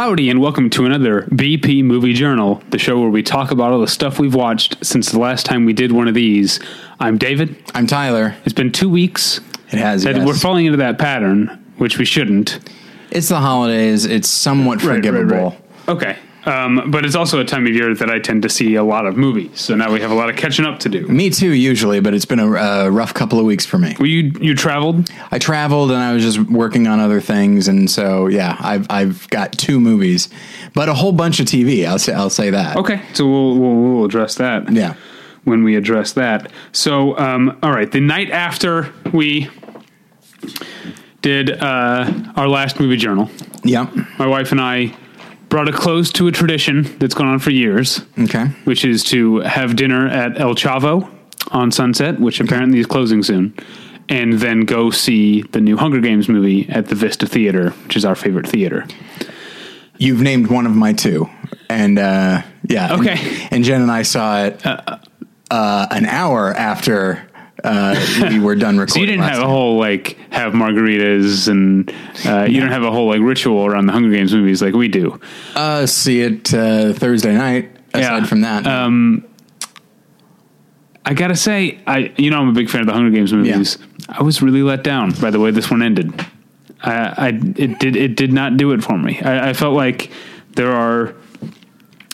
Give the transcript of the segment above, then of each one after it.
Howdy, and welcome to another BP Movie Journal, the show where we talk about all the stuff we've watched since the last time we did one of these. I'm David. I'm Tyler. It's been two weeks. It has. that yes. We're falling into that pattern, which we shouldn't. It's the holidays. It's somewhat forgivable. Okay. Um, but it's also a time of year that I tend to see a lot of movies. So now we have a lot of catching up to do. Me too, usually, but it's been a uh, rough couple of weeks for me. Well, you you traveled. I traveled and I was just working on other things, and so yeah, I've I've got two movies, but a whole bunch of TV. I'll say I'll say that. Okay, so we'll we'll, we'll address that. Yeah. when we address that. So, um, all right, the night after we did uh, our last movie journal, Yeah, my wife and I brought a close to a tradition that's gone on for years, Okay. which is to have dinner at El Chavo on Sunset, which apparently is closing soon, and then go see the new Hunger Games movie at the Vista Theater, which is our favorite theater. You've named one of my two, and uh, yeah. Okay. And, and Jen and I saw it uh, an hour after uh, we were done recording. So you didn't have a whole like have margaritas and uh, you don't have a whole like ritual around the Hunger Games movies like we do. uh, see it uh, Thursday night. Aside Yeah. from that, Um, I gotta say, I you know I'm a big fan of the Hunger Games movies. I was really let down by the way this one ended. I, I it did it did not do it for me. I, I felt like there are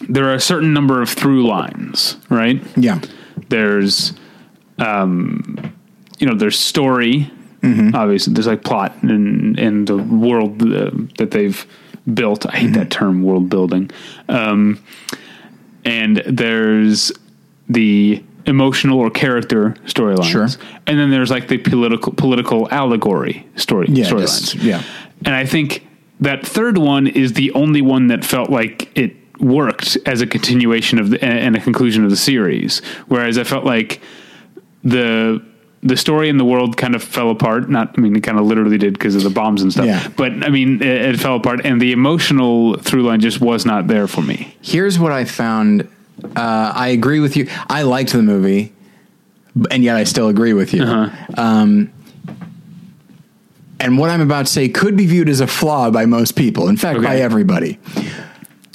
there are a certain number of through lines, right? yeah. There's um, you know there's story obviously there's like plot and and the world uh, that they've built. I hate that term world building. Um, and there's the emotional or character storylines. Sure. and then there's like the political political allegory story Yeah, storylines. Yeah. and i think that third one is the only one that felt like it worked as a continuation of the and a conclusion of the series. Whereas i felt like the the story in the world kind of fell apart. Not, I mean, it kind of literally did because of the bombs and stuff. Yeah. But I mean, it, it fell apart, and the emotional through line just was not there for me. Here's what I found. Uh, I agree with you. I liked the movie, and yet I still agree with you. Um, and what I'm about to say could be viewed as a flaw by most people. In fact, by everybody.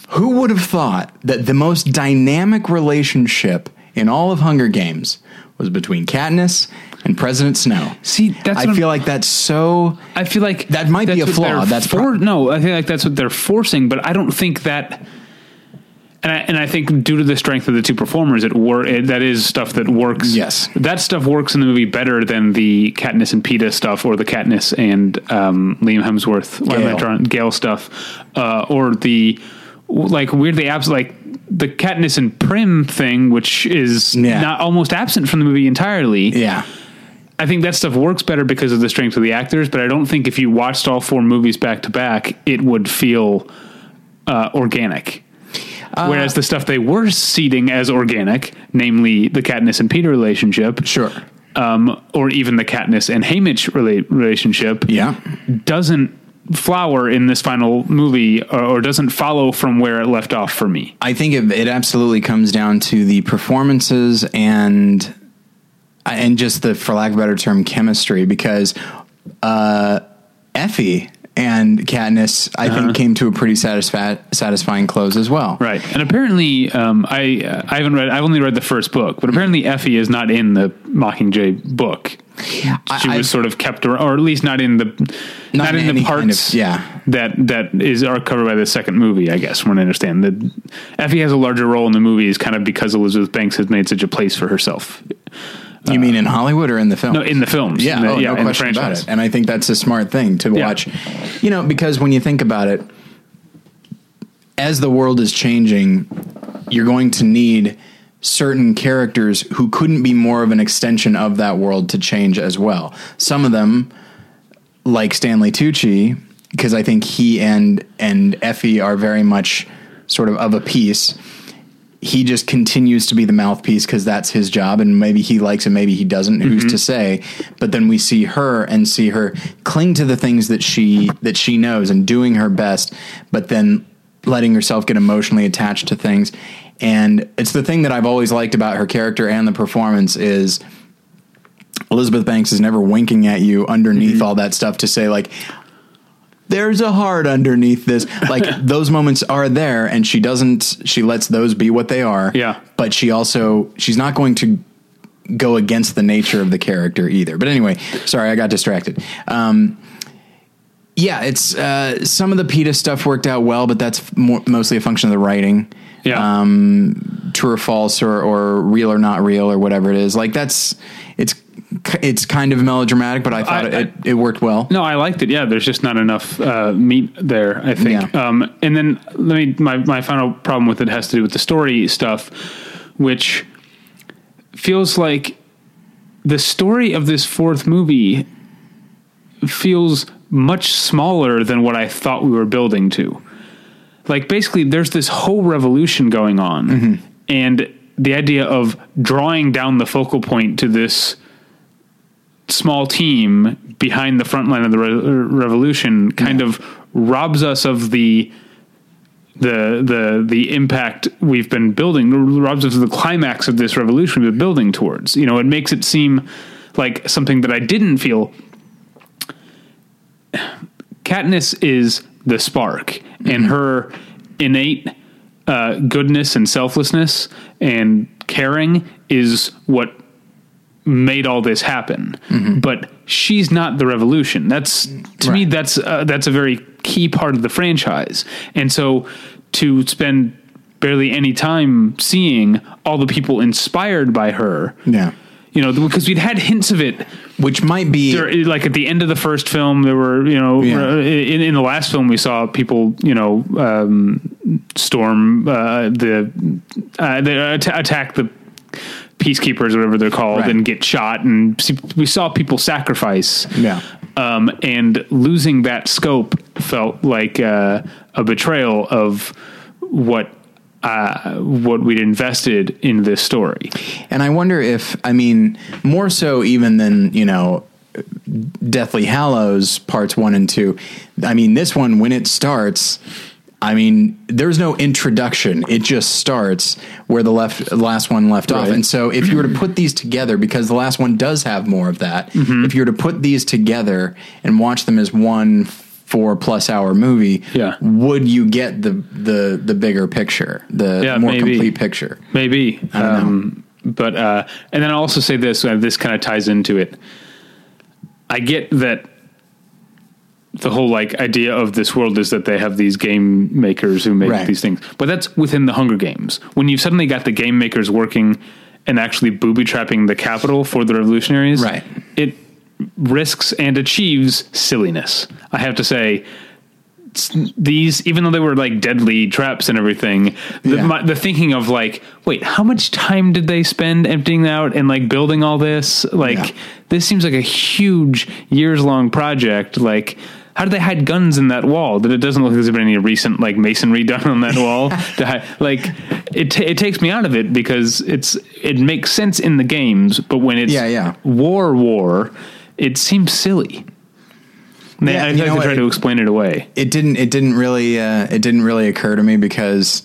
Who would have thought that the most dynamic relationship in all of Hunger Games was between Katniss and President Snow? See, that's I feel like that's so. I feel like That might be a flaw. That's for, pro- no. I feel like that's what they're forcing, but I don't think that. And I, and I think due to the strength of the two performers, it wor- it, that is stuff that works. Yes. that stuff works in the movie better than the Katniss and Peeta stuff, or the Katniss and um, Liam Hemsworth, why am I Gale. Gale stuff, uh, or the like weirdly abs like the Katniss and Prim thing, which is Yeah. not almost absent from the movie entirely. Yeah. I think that stuff works better because of the strength of the actors, but I don't think if you watched all four movies back to back, it would feel uh, organic. Whereas the stuff they were seeding as organic, namely the Katniss and Peeta relationship, Sure. um, or even the Katniss and Haymitch rela- relationship, Yeah. doesn't flower in this final movie or, or doesn't follow from where it left off for me. I think it, it absolutely comes down to the performances and and just the, for lack of a better term, chemistry. Because uh, Effie and Katniss, I think, came to a pretty satisfa- satisfying close as well. Right, and apparently, um, I uh, I haven't read. I've only read the first book, but apparently Effie is not in the Mockingjay book. She I- was sort of kept, around, or at least not in the not, Not in, in the any kind parts of- yeah. that that is are covered by the second movie. I guess I understand, that Effie has a larger role in the movies, kind of because Elizabeth Banks has made such a place for herself. You mean in Hollywood or in the film? No, in the films, Yeah, in the, oh, yeah, no in the question about it. And I think that's a smart thing to Yeah. watch. You know, because when you think about it, as the world is changing, you're going to need certain characters who couldn't be more of an extension of that world to change as well. Some of them, like Stanley Tucci, because I think he and and Effie are very much sort of of a piece. He just continues to be the mouthpiece because that's his job, and maybe he likes it, maybe he doesn't. Who's mm-hmm. to say? But then we see her and see her cling to the things that she that she knows and doing her best, but then letting herself get emotionally attached to things. And it's the thing that I've always liked about her character and the performance is Elizabeth Banks is never winking at you underneath all that stuff to say like there's a heart underneath this. Like those moments are there, and she doesn't. She lets those be what they are. Yeah. but she also she's not going to go against the nature of the character either. But anyway, sorry, I got distracted. Um, yeah, it's uh, some of the Peeta stuff worked out well, but that's more, mostly a function of the writing. Yeah. Um, true or false, or, or real or not real, or whatever it is. Like that's it's it's kind of melodramatic, but I thought I- it, it, it worked well. No, I liked it. Yeah, there's just not enough uh, meat there. I think. Yeah. Um, and then let me my my final problem with it has to do with the story stuff, which feels like the story of this fourth movie feels much smaller than what I thought we were building to. Like basically, there's this whole revolution going on, mm-hmm. and the idea of drawing down the focal point to this small team behind the front line of the re- revolution kind of robs us of the the the the impact we've been building robs us of the climax of this revolution we've been building towards. You know it makes it seem like something that I didn't feel. Katniss is the spark and her innate uh, goodness and selflessness and caring is what made all this happen. But she's not the revolution. That's to me that's uh, that's a very key part of the franchise. And so to spend barely any time seeing all the people inspired by her, Yeah, you know, because we'd had hints of it which might be there, like at the end of the first film, there were you know Yeah. uh, in, in the last film we saw people you know um, storm uh, the uh, they at- attack the peacekeepers, whatever they're called, Right. and get shot, and see, we saw people sacrifice. Yeah. Um, and losing that scope felt like uh, a betrayal of what uh, what we'd invested in this story. And I wonder if, I mean, more so even than, you know, Deathly Hallows parts one and two. I mean, this one, when it starts, I mean, there's no introduction. It just starts where the left last one left off. And so if you were to put these together, because the last one does have more of that, Mm-hmm. if you were to put these together and watch them as one four plus hour movie, Yeah. would you get the the the bigger picture, the Yeah, more maybe. complete picture? Maybe. don't know. Um, but uh, and then I'll also say this. Uh, this kind of ties into it. I get that the whole like idea of this world is that they have these game makers who make Right. these things, but that's within the Hunger Games. When you've suddenly got the game makers working and actually booby trapping the capital for the revolutionaries, Right. It risks and achieves silliness. I have to say, these even though they were like deadly traps and everything the, Yeah. my, the thinking of like wait how much time did they spend emptying out and like building all this like Yeah. this seems like a huge years long project like how did they hide guns in that wall that it doesn't look like there's been any recent like masonry done on that wall to hide, like it, ta it takes me out of it because it's it makes sense in the games but when it's Yeah, yeah. war war it seems silly. They- Yeah, I feel like they it- to explain it away. It didn't it didn't really uh, it didn't really occur to me because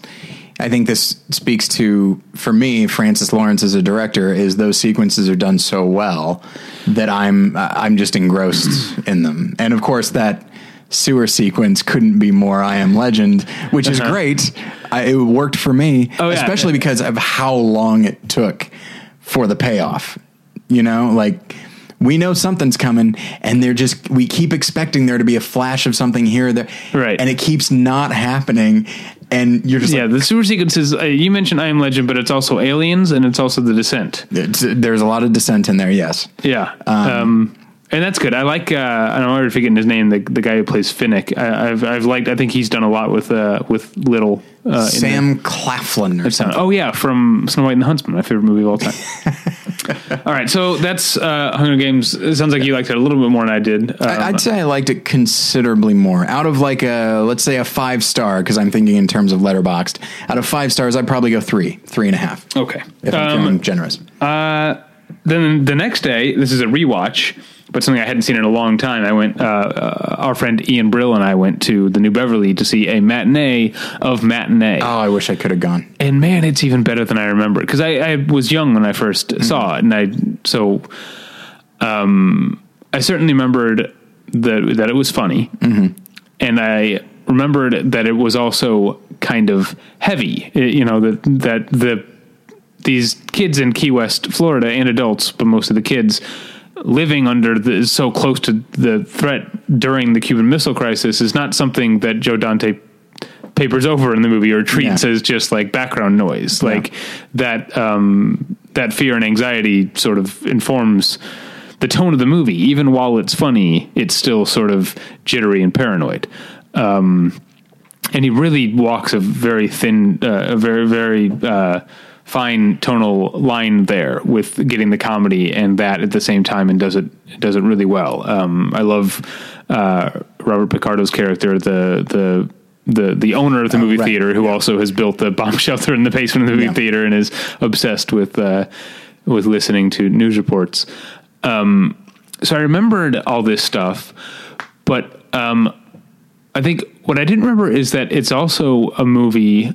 I think this speaks to for me Francis Lawrence as a director is those sequences are done so well that I'm uh, I'm just engrossed in them. And of course that sewer sequence couldn't be more I am legend which is Uh-huh. great. I, it worked for me Oh, yeah. especially because of how long it took for the payoff you know? Like we know something's coming and they're just we keep expecting there to be a flash of something here or there Right. and it keeps not happening and you're just Yeah, like the sewer sequences. Uh, you mentioned I Am Legend, but it's also Aliens and it's also The Descent. there's a lot of descent in there yes Yeah, um, and that's good. I like. Uh, I don't know if forgetting his name. The the guy who plays Finnick. I, I've I've liked. I think he's done a lot with uh, with Little. Uh, Sam Claflin or something Oh yeah, from Snow White and the Huntsman, my favorite movie of all time. all right, so that's uh, Hunger Games. It sounds like you liked it a little bit more than I did. Um, I- I'd say I liked it considerably more. Out of like a let's say a five star, because I'm thinking in terms of Letterboxd. Out of five stars, I'd probably go three, three and a half. okay. If I'm Um, generous. then the next day, this is a rewatch, but something I hadn't seen in a long time. I went. Uh, uh, our friend Ian Brill and I went to the New Beverly to see a matinee of matinee. Oh, I wish I could have gone. and man, it's even better than I remember because I, I was young when I 1st saw it, and I so um, I certainly remembered that that it was funny, and I remembered that it was also kind of heavy. It- you know that that the these kids in Key West, Florida, and adults, but most of the kids living under the so close to the threat during the Cuban Missile Crisis is not something that Joe Dante papers over in the movie or treats Yeah. as just like background noise. Like that um, that fear and anxiety sort of informs the tone of the movie. Even while it's funny, it's still sort of jittery and paranoid. Um, and he really walks a very thin, uh, a very very uh, fine tonal line there with getting the comedy and that at the same time, and does it does it really well. Um, I love uh, Robert Picardo's character, the the. The, the owner of the movie right. theater who also has built the bomb shelter in the basement of the movie Yeah. theater and is obsessed with uh, with listening to news reports. Um, so I remembered all this stuff, but um, I think what I didn't remember is that it's also a movie,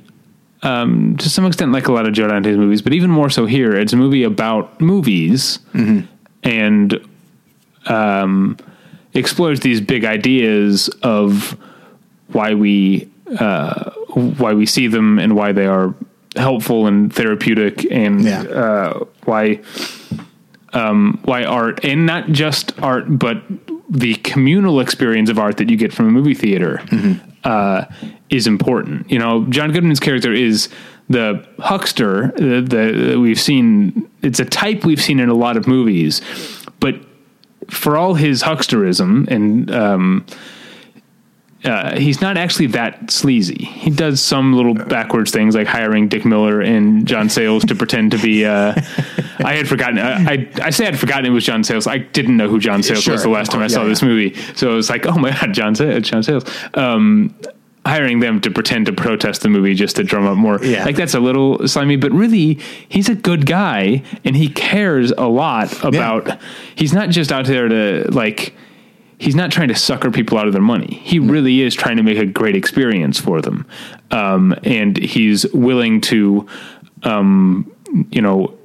um, to some extent, like a lot of Joe Dante's movies, but even more so here. It's a movie about movies and um, explores these big ideas of why we uh, why we see them and why they are helpful and therapeutic and Yeah. uh, why um, why art and not just art but the communal experience of art that you get from a movie theater uh, is important. You know, John Goodman's character is the huckster that, that we've seen. It's a type we've seen in a lot of movies, but for all his hucksterism and um, uh, he's not actually that sleazy. He does some little backwards things like hiring Dick Miller and John Sayles to pretend to be. Uh, I had forgotten. I, I I say I'd forgotten it was John Sayles. I didn't know who John Sayles Sure. was the last time I Yeah, saw yeah. this movie. So it was like, oh my god, John Sayles. John Sayles. Um, hiring them to pretend to protest the movie just to drum up more. Yeah. Like that's a little slimy, but really he's a good guy and he cares a lot about he's not just out there to like he's not trying to sucker people out of their money. He really is trying to make a great experience for them. Um, and he's willing to um, you know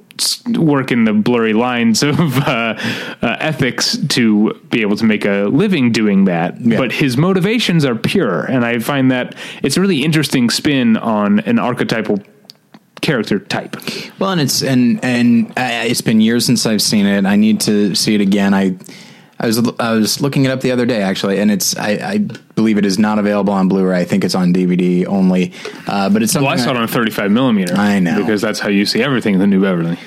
work in the blurry lines of uh, uh, ethics to be able to make a living doing that. Yeah. But his motivations are pure, and I find that it's a really interesting spin on an archetypal character type. Well, and it's and and uh, it's been years since I've seen it. I need to see it again. I I was I was looking it up the other day actually, and it's I, I believe it is not available on Blu-ray. I think it's on DVD only. Uh, but it's something. Well, I saw it on a 35 millimeter. I know. because that's how you see everything in the New Beverly.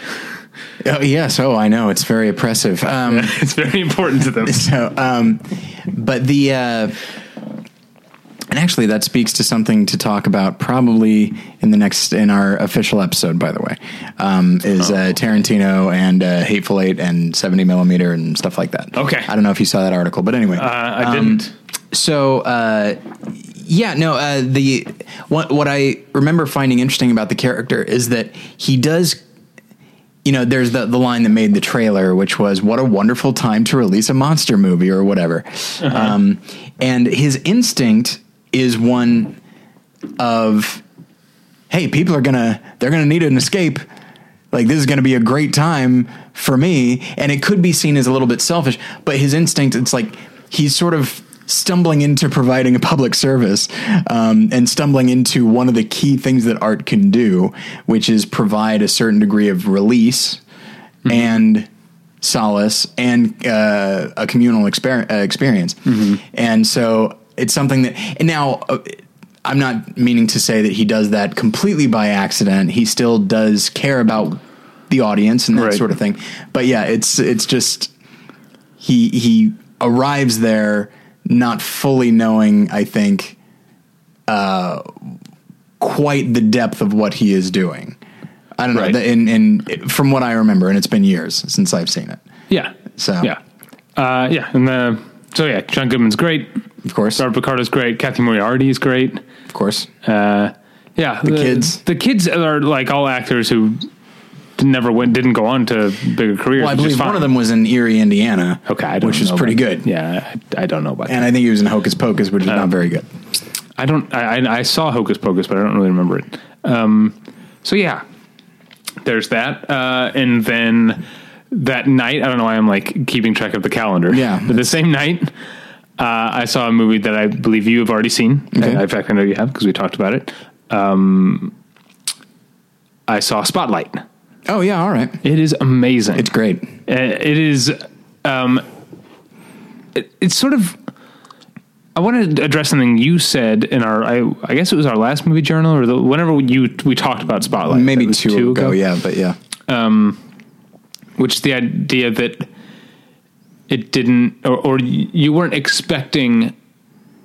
oh, yes. Oh, I know. It's very oppressive. Um, it's very important to them. so um but the uh and actually that speaks to something to talk about probably in the next in our official episode by the way um is uh tarantino and uh hateful eight and 70 millimeter and stuff like that Okay. i don't know if you saw that article but anyway Uh, I didn't. so uh yeah no uh the what what i remember finding interesting about the character is that he does you know, there's the, the line that made the trailer, which was, What a wonderful time to release a monster movie or whatever. Um, and his instinct is one of, Hey, people are gonna, they're gonna need an escape. Like, this is gonna be a great time for me. And it could be seen as a little bit selfish, but his instinct, it's like he's sort of stumbling into providing a public service um, and stumbling into one of the key things that art can do, which is provide a certain degree of release and solace and uh, a communal exper- uh, experience. And so it's something that, and now, uh, I'm not meaning to say that he does that completely by accident. He still does care about the audience and that Right. sort of thing. But yeah, it's it's just he he arrives there not fully knowing, I think, uh, quite the depth of what he is doing. I don't know. Right. The- In in from what I remember, and it's been years since I've seen it. Yeah. So- yeah, uh, yeah, and the so yeah, John Goodman's great. Of course, Robert Picardo's great. Cathy Moriarty is great. of course. Uh, yeah, the, kids. The kids are like all actors who never went, didn't go on to bigger careers. Well, I believe one of them was in Eerie, Indiana. Okay, which is pretty good. Yeah, I, I don't know about And that. I think he was in Hocus Pocus, which is Oh. not very good. I don't. I, I I saw Hocus Pocus, but I don't really remember it. Um, so yeah, there's that, uh, and then that night, I don't know why I'm like keeping track of the calendar. Yeah. but the same night, I saw a movie that I believe you have already seen. Okay. In fact, I know you have because we talked about it. Um, I saw Spotlight. Oh yeah, all right. It is amazing. It's great. Uh, it is. Um, it, it's sort of. I want to address something you said in our. I, I guess it was our last movie journal or the, whenever you we talked about Spotlight. Maybe was two, ago, yeah, but yeah. which is the idea that it didn't, or, or you weren't expecting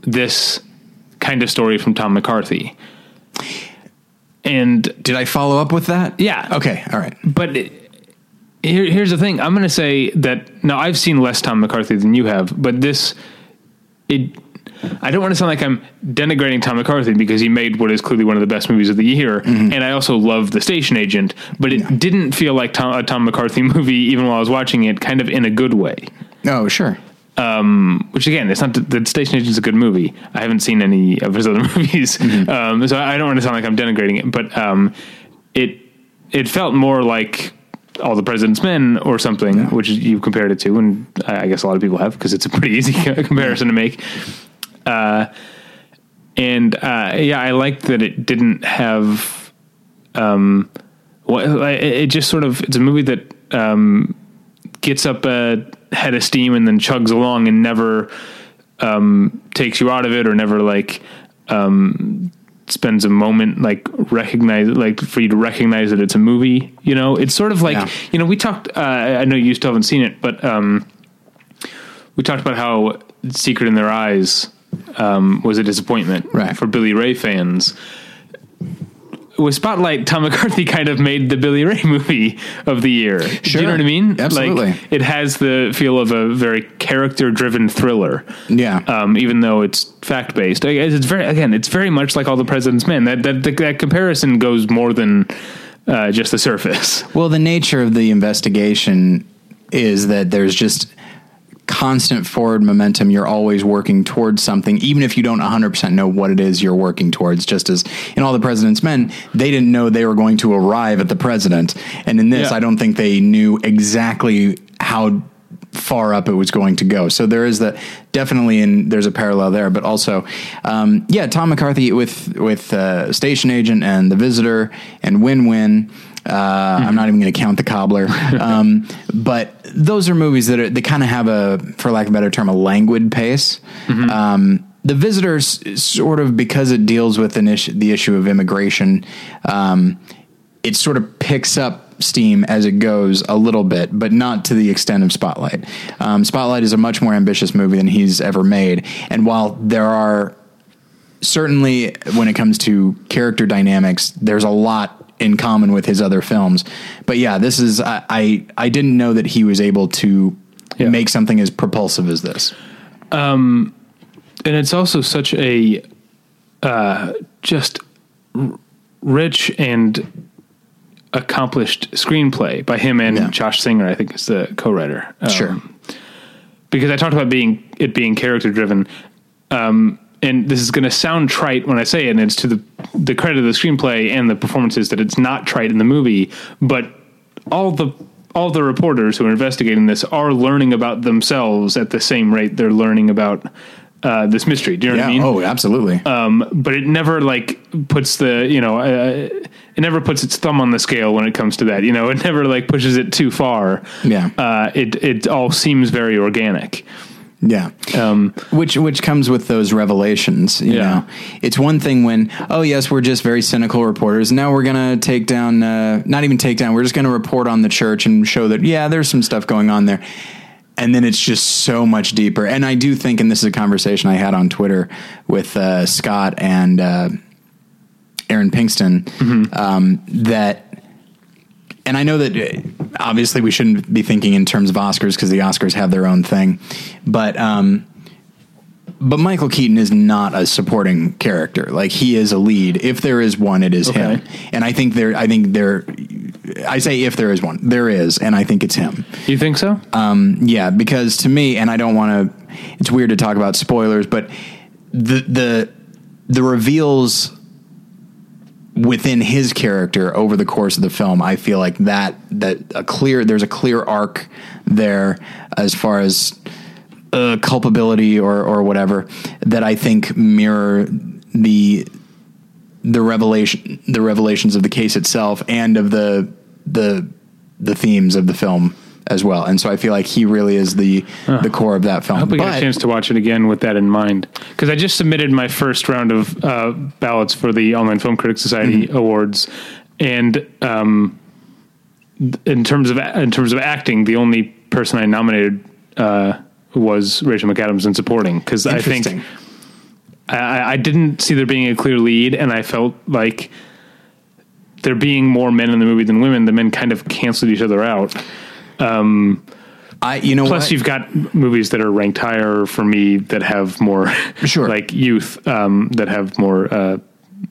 this kind of story from Tom McCarthy. And Did I follow up with that? Yeah. Okay. All right. but it- here, here's the thing. I'm going to say that now I've seen less Tom McCarthy than you have, but this, it, I don't want to sound like I'm denigrating Tom McCarthy because he made what is clearly one of the best movies of the year, mm-hmm. and I also love The Station Agent. But it didn't feel like Tom, a Tom McCarthy movie, even while I was watching it, kind of in a good way. Oh, sure. Which again, it's not the Station Agent's a good movie. I haven't seen any of his other movies, um, so I don't want to sound like I'm denigrating it. But um, it it felt more like All the President's Men or something, which you've compared it to, and I guess a lot of people have because it's a pretty easy comparison to make. Uh, and uh, yeah, I liked that it didn't have. Um, it just sort of it's a movie that um, gets up a head of steam and then chugs along and never um, takes you out of it or never like um, spends a moment like recognize like for you to recognize that it's a movie. You know, it's sort of like Yeah. you know we talked. Uh, I know you still haven't seen it, but um, we talked about how Secret in Their Eyes um, was a disappointment Right. for Billy Ray fans. With Spotlight, Tom McCarthy kind of made the Billy Ray movie of the year. Do you know what I mean? Absolutely. Like, it has the feel of a very character-driven thriller. Yeah. Um, even though it's fact-based, it's very again, it's very much like All the President's Men. That that that comparison goes more than uh, just the surface. Well, the nature of the investigation is that there's just constant forward momentum. You're always working towards something, even if you don't 100% know what it is you're working towards. Just as in All the President's Men, they didn't know they were going to arrive at the president. And in this, Yeah. I don't think they knew exactly how far up it was going to go. So there is the definitely in there's a parallel there, but also, um, yeah, Tom McCarthy with with uh, Station Agent and The Visitor and Win Win. Uh, I'm not even going to count the cobbler, um, but those are movies that are, they kind of have a, for lack of a better term, a languid pace. Um, the visitors sort of because it deals with an issue, the issue of immigration. Um, it sort of picks up steam as it goes a little bit, but not to the extent of Spotlight. Um, Spotlight is a much more ambitious movie than he's ever made, and while there are certainly when it comes to character dynamics, there's a lot in common with his other films. But yeah, this is I I, I didn't know that he was able to Yeah. make something as propulsive as this. Um, and it's also such a uh, just r- rich and accomplished screenplay by him and Yeah. Josh Singer. I think is the co-writer. Um, Sure. because I talked about being it being character driven. Um, and this is going to sound trite when I say it, and it's to the the credit of the screenplay and the performances that it's not trite in the movie, but all the all the reporters who are investigating this are learning about themselves at the same rate they're learning about uh, this mystery. Do you know Yeah. what I mean? Oh, absolutely. um, but it never like puts the you know uh, it never puts its thumb on the scale when it comes to that. You know, it never like pushes it too far. Yeah. uh, it it all seems very organic. Yeah. Um, which which comes with those revelations. You Yeah. know, it's one thing when oh yes, we're just very cynical reporters. Now we're gonna take down, uh, not even take down. We're just gonna report on the church and show that yeah, there's some stuff going on there. And then it's just so much deeper. And I do think, and this is a conversation I had on Twitter with uh, Scott and uh, Aaron Pinkston, um, that and I know that uh, obviously we shouldn't be thinking in terms of Oscars because the Oscars have their own thing, but um, but Michael Keaton is not a supporting character. Like he is a lead. If there is one, it is Okay. him. And I think there. I think there. I say if there is one, there is, and I think it's him. you think so? Um, yeah, because to me, and I don't want to. It's weird to talk about spoilers, but the the the reveals within his character over the course of the film, I feel like that that a clear there's a clear arc there as far as uh, culpability or or whatever that I think mirror the the revelation the revelations of the case itself and of the the the themes of the film as well. And so I feel like he really is the the core of that film. I hope we get a chance to watch it again with that in mind. Because I just submitted my first round of uh, ballots for the Online Film Critics Society Mm-hmm. Awards, and um, in terms of in terms of acting, the only person I nominated uh, was Rachel McAdams in supporting. Because I think I, I didn't see there being a clear lead, and I felt like there being more men in the movie than women, the men kind of canceled each other out. I you know Plus, what? you've got movies that are ranked higher for me that have more, Sure. like youth, um, that have more uh,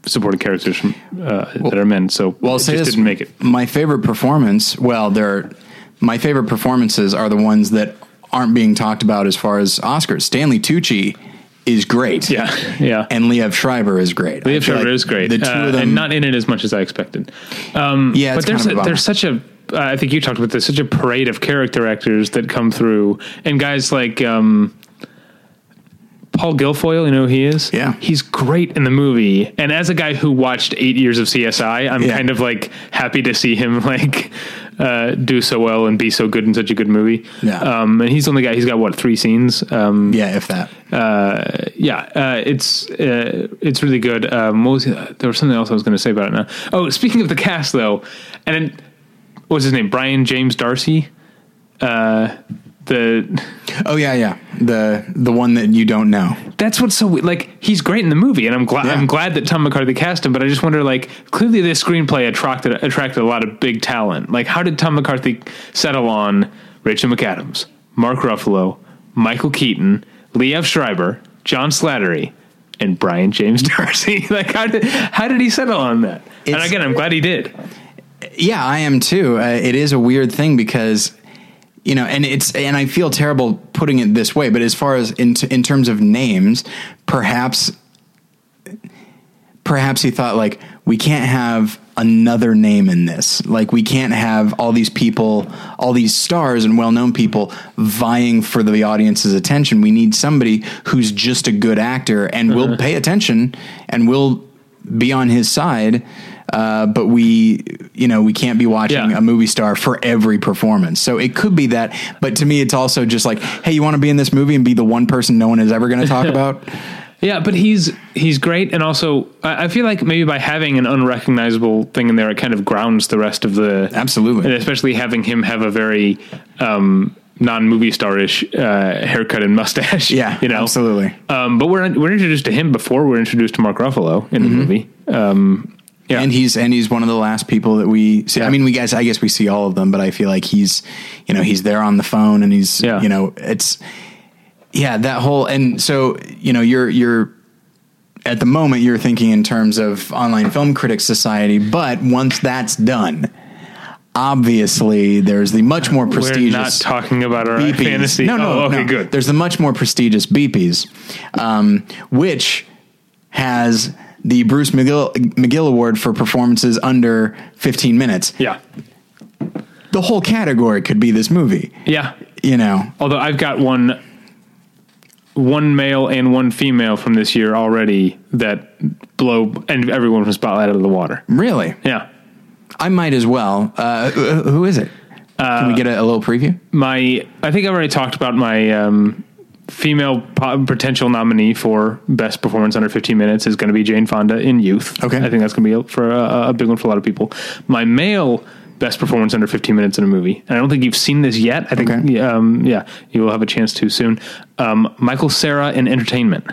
supporting characters from, uh, that are men. So Well, just this, didn't make it. My favorite performance, well, there, my favorite performances are the ones that aren't being talked about as far as Oscars. Stanley Tucci is great. Yeah, yeah. And Liev Schreiber is great. Liev Schreiber like is great, The two uh, of them, and not in it as much as I expected. Um, Yeah, but there's kind of a a, there's such a. Uh, I think you talked about this. Such a parade of character actors that come through, and guys like um, Paul Guilfoyle. You know who he is? Yeah. he's great in the movie. And as a guy who watched eight years of CSI, I'm Yeah. kind of like happy to see him like uh, do so well and be so good in such a good movie. Yeah. Um, and he's the only guy. He's got what three scenes. Um, yeah, if that. uh, yeah, uh, it's uh, it's really good. Um, what was there was something else I was going to say about it now. Oh, speaking of the cast though, and then, what was his name? Brian James Darcy. Uh, the Oh yeah, yeah. The the one that you don't know. that's what's so like he's great in the movie, and I'm glad Yeah. I'm glad that Tom McCarthy cast him. But I just wonder, like, clearly this screenplay attracted attracted a lot of big talent. Like, how did Tom McCarthy settle on Rachel McAdams, Mark Ruffalo, Michael Keaton, Liev Schreiber, John Slattery, and Brian James Darcy? like, how did how did he settle on that? and again, I'm glad he did. Yeah, I am too. Uh, it is a weird thing because you know, and it's and I feel terrible putting it this way, but as far as in in terms of names, perhaps perhaps he thought like we can't have another name in this. Like we can't have all these people, all these stars and well-known people vying for the audience's attention. We need somebody who's just a good actor and will pay attention and will be on his side. Uh, but we, you know, we can't be watching Yeah. a movie star for every performance. So it could be that, but to me, it's also just like, hey, you want to be in this movie and be the one person no one is ever going to talk about? Yeah, but he's he's great, and also I I feel like maybe by having an unrecognizable thing in there, it kind of grounds the rest of the Absolutely. and especially having him have a very um, non-movie starish uh, haircut and mustache. Yeah, you know, absolutely. Um, but we're we're introduced to him before we're introduced to Mark Ruffalo in the movie. Um, yeah, and he's and he's one of the last people that we see. I mean, we guys, I guess we see all of them, but I feel like he's, you know, he's there on the phone, and he's, Yeah. you know, it's, yeah, that whole, and so you know, you're you're at the moment you're thinking in terms of online film critics society, but once that's done, obviously there's the much more prestigious. we're not talking about our Beepies. fantasy. No, no, Oh, okay, no. good. There's the much more prestigious Beepies, um, which has the Bruce McGill, McGill Award for performances under 15 minutes. yeah, The whole category could be this movie. yeah. You know, Although I've got one one male and one female from this year already that blow and everyone from Spotlight out of the water. really, Yeah. I might as well. Uh, who is it? Can we get a, a little preview? My I think I've already talked about my um, female potential nominee for best performance under 15 minutes is going to be Jane Fonda in Youth. Okay. I think that's going to be for a, a big one for a lot of people. My male best performance under 15 minutes in a movie. And I don't think you've seen this yet. I think Okay. um, yeah, you will have a chance to soon. Um, Michael Cera in Entertainment.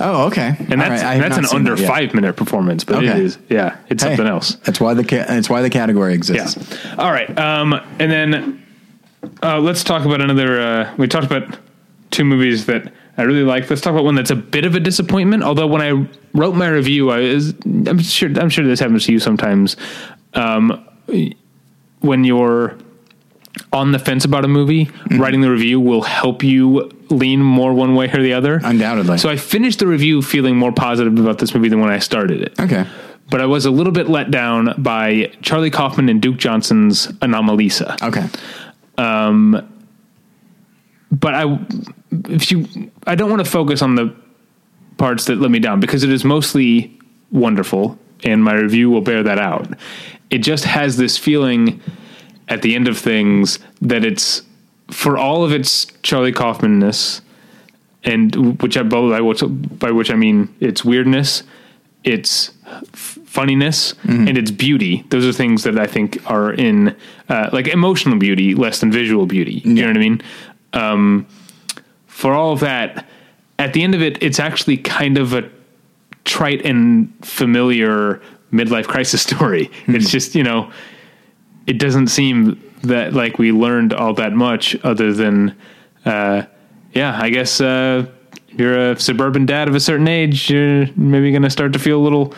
Oh, okay. And that's that's an under five minute performance, but it Okay. is yeah, it's Hey, something else. That's why the ca- that's why the category Yeah. exists. All right. Um, and then uh, let's talk about another. Uh, we talked about two movies that I really like. Let's talk about one that's a bit of a disappointment. Although when I wrote my review, I was I'm sure I'm sure this happens to you sometimes. Um, when you're on the fence about a movie, Mm-hmm. writing the review will help you lean more one way or the other. Undoubtedly. So I finished the review feeling more positive about this movie than when I started it Okay. but I was a little bit let down by Charlie Kaufman and Duke Johnson's Anomalisa. Okay. But I, if you, I don't want to focus on the parts that let me down because it is mostly wonderful, and my review will bear that out. It just has this feeling at the end of things that it's for all of its Charlie Kaufmanness, and which I by which by which I mean its weirdness, its funniness, and its beauty. Those are things that I think are in uh, like emotional beauty less than visual beauty. You know what I mean? Um, for all of that, at the end of it, it's actually kind of a trite and familiar midlife crisis story. It's just you know, it doesn't seem that like we learned all that much other than, uh, yeah, I guess uh, you're a suburban dad of a certain age. You're maybe going to start to feel a little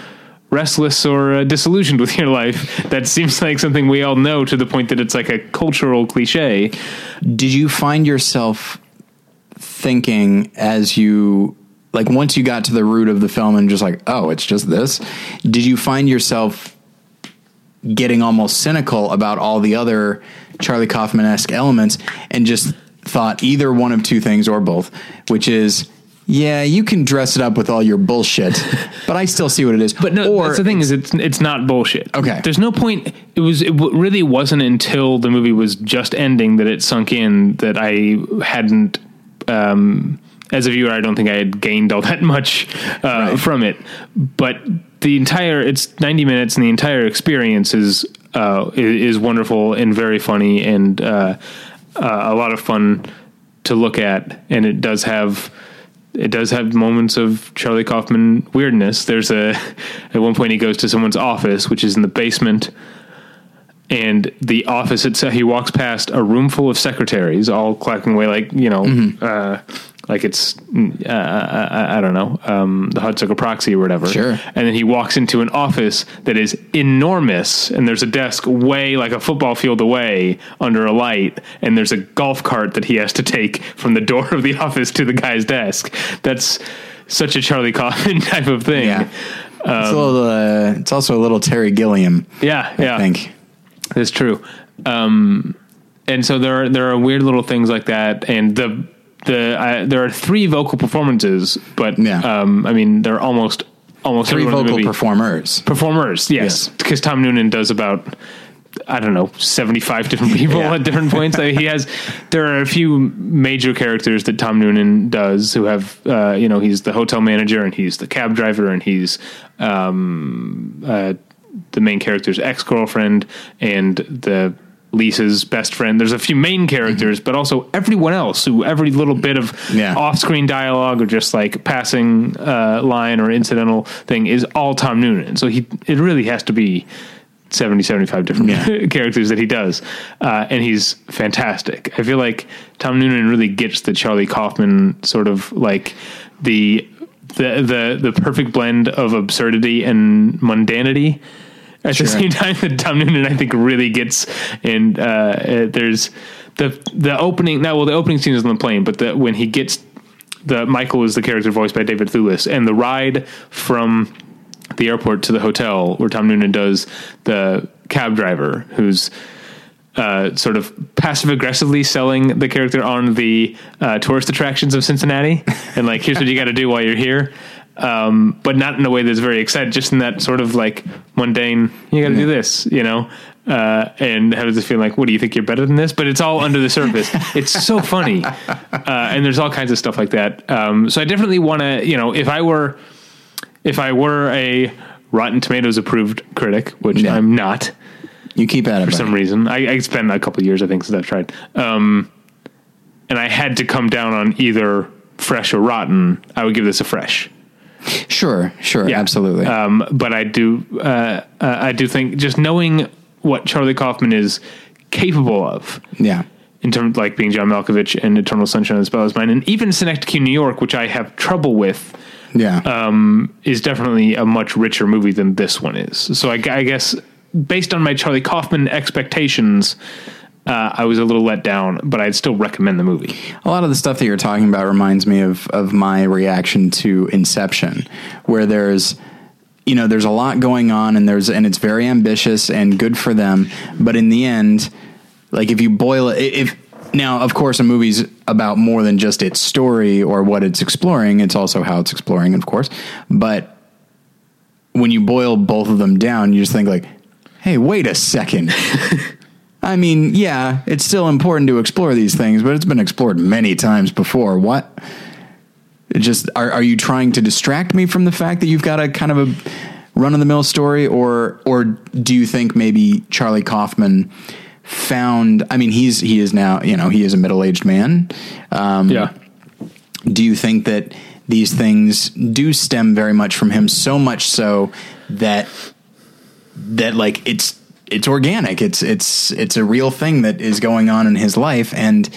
restless or uh, disillusioned with your life. That seems like something we all know to the point that it's like a cultural cliche. Did you find yourself thinking as you like once you got to the root of the film and just like, oh, it's just this? Did you find yourself getting almost cynical about all the other Charlie Kaufman esque elements and just thought either one of two things or both, which is yeah, you can dress it up with all your bullshit, but I still see what it is. But no, that's the thing is it's it's not bullshit. Okay. there's no point. It was it really wasn't until the movie was just ending that it sunk in that I hadn't. Um, as a viewer, I don't think I had gained all that much uh, from it. But the entire it's 90 minutes, and the entire experience is uh, is wonderful and very funny and uh, uh, a lot of fun to look at. And it does have it does have moments of Charlie Kaufman weirdness. There's a at one point he goes to someone's office, which is in the basement, and the office itself. He walks past a room full of secretaries, all clacking away like you know, Mm-hmm. uh, like it's uh, I, I don't know, um, the Hudsucker Proxy or whatever. Sure. And then he walks into an office that is enormous, and there's a desk way like a football field away under a light, and there's a golf cart that he has to take from the door of the office to the guy's desk. That's such a Charlie Kaufman type of thing. yeah, it's a little. Uh, it's also a little Terry Gilliam. Yeah, yeah. I think. That's true. Um, and so there are there are weird little things like that, and the the uh, there are three vocal performances, but Yeah. um, I mean they're almost almost Three everyone in the vocal performers. performers. Yes, Yes. because Tom Noonan does about. I don't know, seventy-five different people Yeah. at different points. Like, he has. There are a few major characters that Tom Noonan does who have. Uh, you know, he's the hotel manager and he's the cab driver and he's um, uh, the main character's ex-girlfriend and the Lisa's best friend. There's a few main characters, but also everyone else who every little bit of Yeah. off-screen dialogue or just like passing uh, line or incidental thing is all Tom Noonan. So he it really has to be 70 75 different Yeah. characters that he does. Uh, and he's fantastic. I feel like Tom Noonan really gets the Charlie Kaufman sort of like the the the the perfect blend of absurdity and mundanity at Sure. the same time that Tom Noonan I think really gets and uh, uh, there's the the opening now well the opening scene is on the plane but the when he gets the Michael is the character voiced by David Thewlis and the ride from the airport to the hotel where Tom Noonan does the cab driver who's uh, sort of passive aggressively selling the character on the uh, tourist attractions of Cincinnati, and like, here's what you got to do while you're here. Um, but not in a way that's very excited, just in that sort of like mundane. You got to do this, you know. Uh, and how does it feel like? What do you think you're better than this? But it's all under the surface. it's so funny, uh, and there's all kinds of stuff like that. Um, so I definitely want to, you know, if I were, if I were a Rotten Tomatoes approved critic, which Yeah. I'm not, You keep at it. for some reason. I, I spent a couple of years, I think, since I've tried. Um, and I had to come down on either fresh or rotten. I would give this a fresh. Sure, sure, yeah. absolutely. Um, but I do, uh, uh, I do think just knowing what Charlie Kaufman is capable of yeah. in terms of like being John Malkovich and Eternal Sunshine of the Spotless Mind, and even Synecdoche, New York, which I have trouble with, Yeah. um, is definitely a much richer movie than this one is. So I, I guess based on my Charlie Kaufman expectations, uh, I was a little let down, but I'd still recommend the movie. A lot of the stuff that you're talking about reminds me of of my reaction to Inception, where there's you know there's a lot going on and there's and it's very ambitious and good for them, but in the end, like if you boil it, if now of course a movie's about more than just its story or what it's exploring. It's also how it's exploring, of course. But when you boil both of them down, you just think like, hey, wait a second. I mean, yeah, it's still important to explore these things, but it's been explored many times before. What? It just are are you trying to distract me from the fact that you've got a kind of a run of the mill story, or or do you think maybe Charlie Kaufman found? I mean, he's he is now you know he is a middle aged man. Um, Yeah. do you think that these things do stem very much from him so much so that that like it's it's organic it's it's it's a real thing that is going on in his life and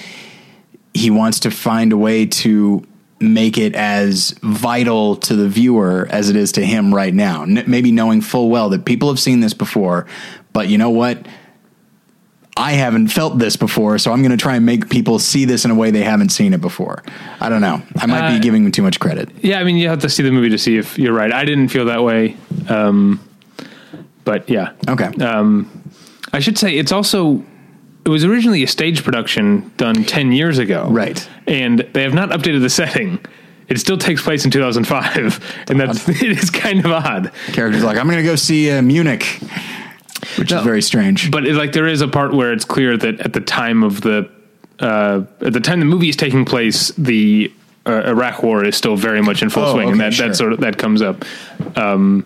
he wants to find a way to make it as vital to the viewer as it is to him right now N- maybe knowing full well that people have seen this before but you know what I haven't felt this before, so I'm going to try and make people see this in a way they haven't seen it before. I don't know. I might Uh, be giving them too much credit. Yeah, I mean, you have to see the movie to see if you're right. I didn't feel that way. Um, but yeah. Okay. I should say it's also it was originally a stage production done 10 years ago. Right. And they have not updated the setting. It still takes place in 2005 and that's it is kind of odd. Character's like, I'm going to go see uh, Munich, which No. is very strange. But it, like there is a part where it's clear that at the time of the uh, at the time the movie is taking place, the uh, Iraq War is still very much in full Oh, swing, and that sure. that sort of that comes up, um,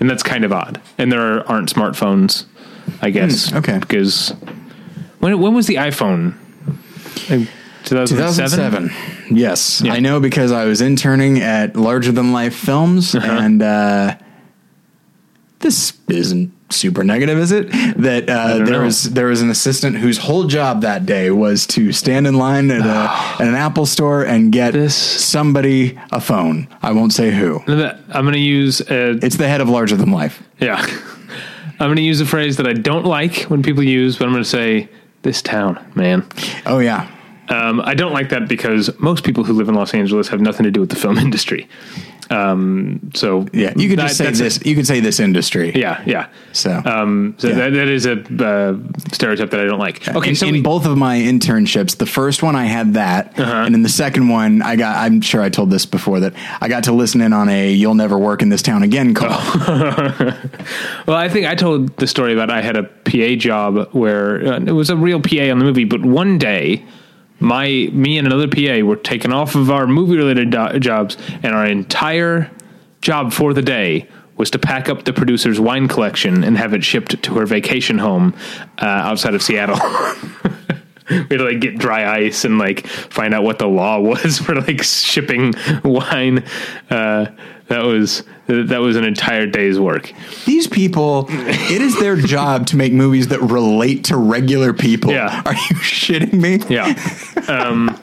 and that's kind of odd. And there aren't smartphones, I guess. Hmm, okay. because when when was the iPhone? Two thousand seven. 2007. Yes. Yeah. I know because I was interning at Larger Than Life Films, Uh-huh. and uh, this isn't super negative, is it? That uh, there know. was there was an assistant whose whole job that day was to stand in line at, a, at an Apple store and get This- somebody a phone. I won't say who. I'm going to use a, It's the head of Larger Than Life. yeah. I'm going to use a phrase that I don't like when people use, but I'm going to say this town, man. Oh yeah. Um, I don't like that because most people who live in Los Angeles have nothing to do with the film industry. Um, so Yeah, you could that- just say that's a- this. You could say this industry. yeah, yeah. So, Um, so Yeah. that, that is a uh, stereotype that I don't like. Okay, in, so in we- both of my internships, the first one I had that, Uh-huh. and in the second one, I got. I'm sure I told this before that I got to listen in on a "You'll never work in this town again" call. well, I think I told the story about I had a PA job where uh, it was a real PA on the movie, but one day. My me and another PA were taken off of our movie related do- jobs, and our entire job for the day was to pack up the producer's wine collection and have it shipped to her vacation home uh, outside of Seattle. we had to like get dry ice and like find out what the law was for like shipping wine. Uh, that was that was an entire day's work. These people, it is their job to make movies that relate to regular people. Yeah. Are you shitting me? Yeah. Um,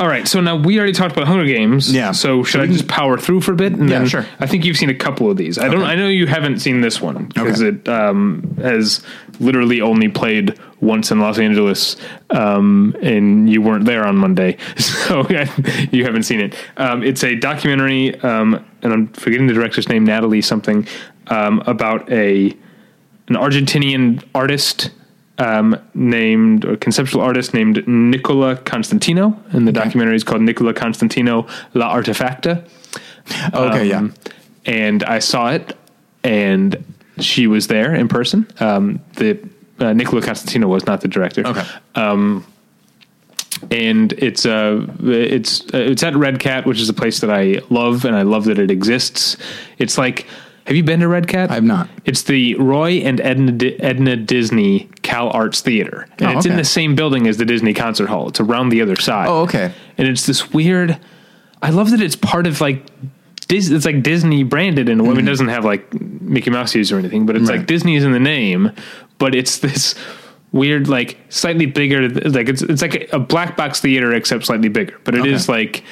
all right. So now we already talked about Hunger Games. Yeah. So should I just power through for a bit? And Yeah, then sure. I think you've seen a couple of these. I don't. I know you haven't seen this one because Okay. it um, has literally only played once in Los Angeles, um, and you weren't there on Monday, so you haven't seen it. Um, it's a documentary, um, and I'm forgetting the director's name, Natalie something, um, about a an Argentinian artist um, named or conceptual artist named Nicola Constantino, and the documentary is called Nicola Constantino La Artefacta. Okay, yeah. Um, And I saw it, and she was there in person. Um, the uh, Nicola Constantino was not the director. Okay. and it's uh it's uh, it's at Red Cat, which is a place that I love, and I love that it exists. It's like, have you been to Red Cat? I've not. It's the Roy and Edna Di- Edna Disney Cal Arts Theater, and Oh, it's in the same building as the Disney Concert Hall. It's around the other side. Oh, okay. And it's this weird. I love that it's part of like. Dis- it's like Disney branded in a way. I mean, it doesn't have like Mickey Mouse ears or anything, but it's Mm-hmm. Right. like Disney is in the name, but it's this weird, like slightly bigger, like it's it's like a black box theater except slightly bigger. But it is Okay. like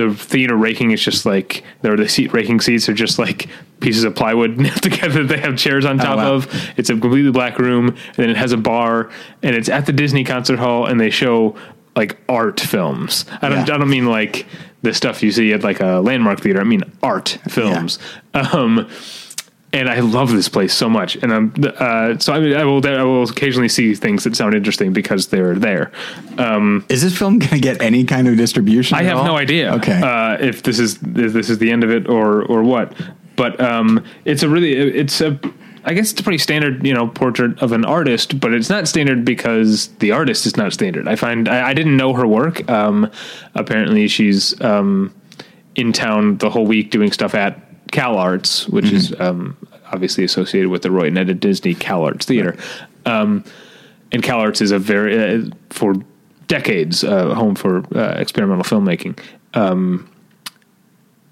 the the theater raking is just like or the seat raking seats are just like pieces of plywood nailed together. They have chairs on top wow. of. It's a completely black room, and then it has a bar, and it's at the Disney concert hall, and they show like art films. I don't Yeah. I don't mean like the stuff you see at like a landmark theater. I mean art films. Um, and I love this place so much. And I'm uh, so I, mean, I will I will occasionally see things that sound interesting because they're there. Um, Is this film going to get any kind of distribution? I have all? no idea. Okay. uh, if this is if this is the end of it or or what. But um, it's a really it's a I guess it's a pretty standard you know portrait of an artist, but it's not standard because the artist is not standard. I find I, I didn't know her work. Um, apparently, she's um, in town the whole week doing stuff at Cal Arts, which is um, obviously associated with the Roy and Ed Disney Cal Arts Theater. Um, and Cal Arts is a very uh, for decades uh, home for uh, experimental filmmaking. Um,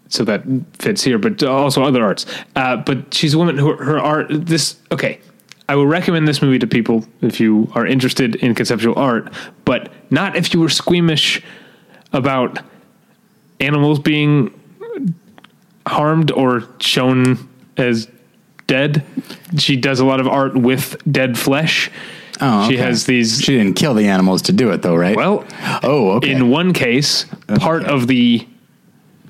so that fits here, but also other arts. Uh, but she's a woman who her art. This okay. I will recommend this movie to people if you are interested in conceptual art, but not if you were squeamish about animals being harmed or shown as dead. She does a lot of art with dead flesh. Oh, She has these She didn't kill the animals to do it, though, right? well, oh, okay. in one case, part of the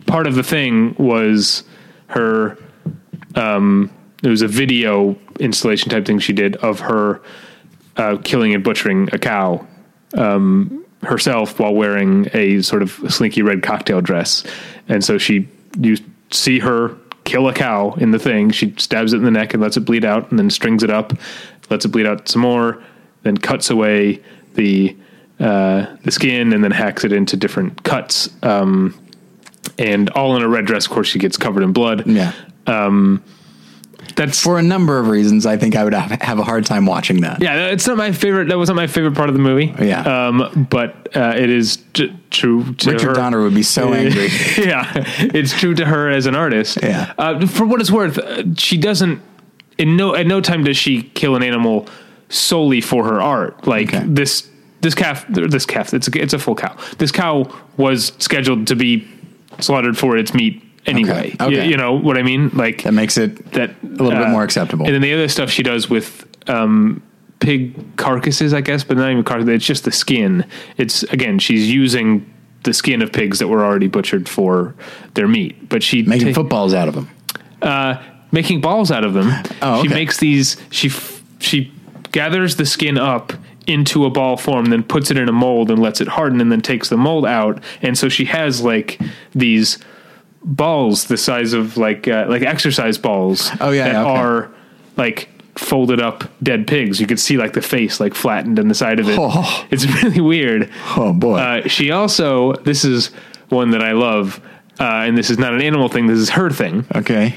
part of the thing was her. Um, it was a video installation type thing she did of her uh, killing and butchering a cow um, herself while wearing a sort of slinky red cocktail dress, and so she you see her kill a cow in the thing. She stabs it in the neck and lets it bleed out, and then strings it up, lets it bleed out some more, then cuts away the uh, the skin, and then hacks it into different cuts. Um, and all in a red dress. Of course, she gets covered in blood. yeah. That's For a number of reasons, I think I would have have a hard time watching that. yeah. It's not my favorite. That wasn't my favorite part of the movie. Yeah. Um, but uh, it is t- true. To Richard her. Donner would be so angry. yeah, it's true to her as an artist. Yeah. Uh, for what it's worth, uh, she doesn't. In no at no time does she kill an animal solely for her art. Like Okay. this this calf, this calf. It's a, it's a full cow. This cow was scheduled to be slaughtered for its meat anyway. Okay. You, you know what I mean? Like That makes it that a little bit more acceptable. And then the other stuff she does with um, pig carcasses, I guess, but not even carcasses. It's just the skin. It's again, she's using the skin of pigs that were already butchered for their meat, but she making ta- footballs out of them. uh, making balls out of them. Oh, She makes these. She f- she gathers the skin up into a ball form, then puts it in a mold and lets it harden, and then takes the mold out. And so she has like these balls the size of like uh, like exercise balls. Oh, yeah, that yeah, okay. are like folded up dead pigs. You could see like the face like flattened in the side of it. Oh. It's really weird. Oh boy. Uh, she also this is one that I love, uh, and this is not an animal thing. This is her thing okay.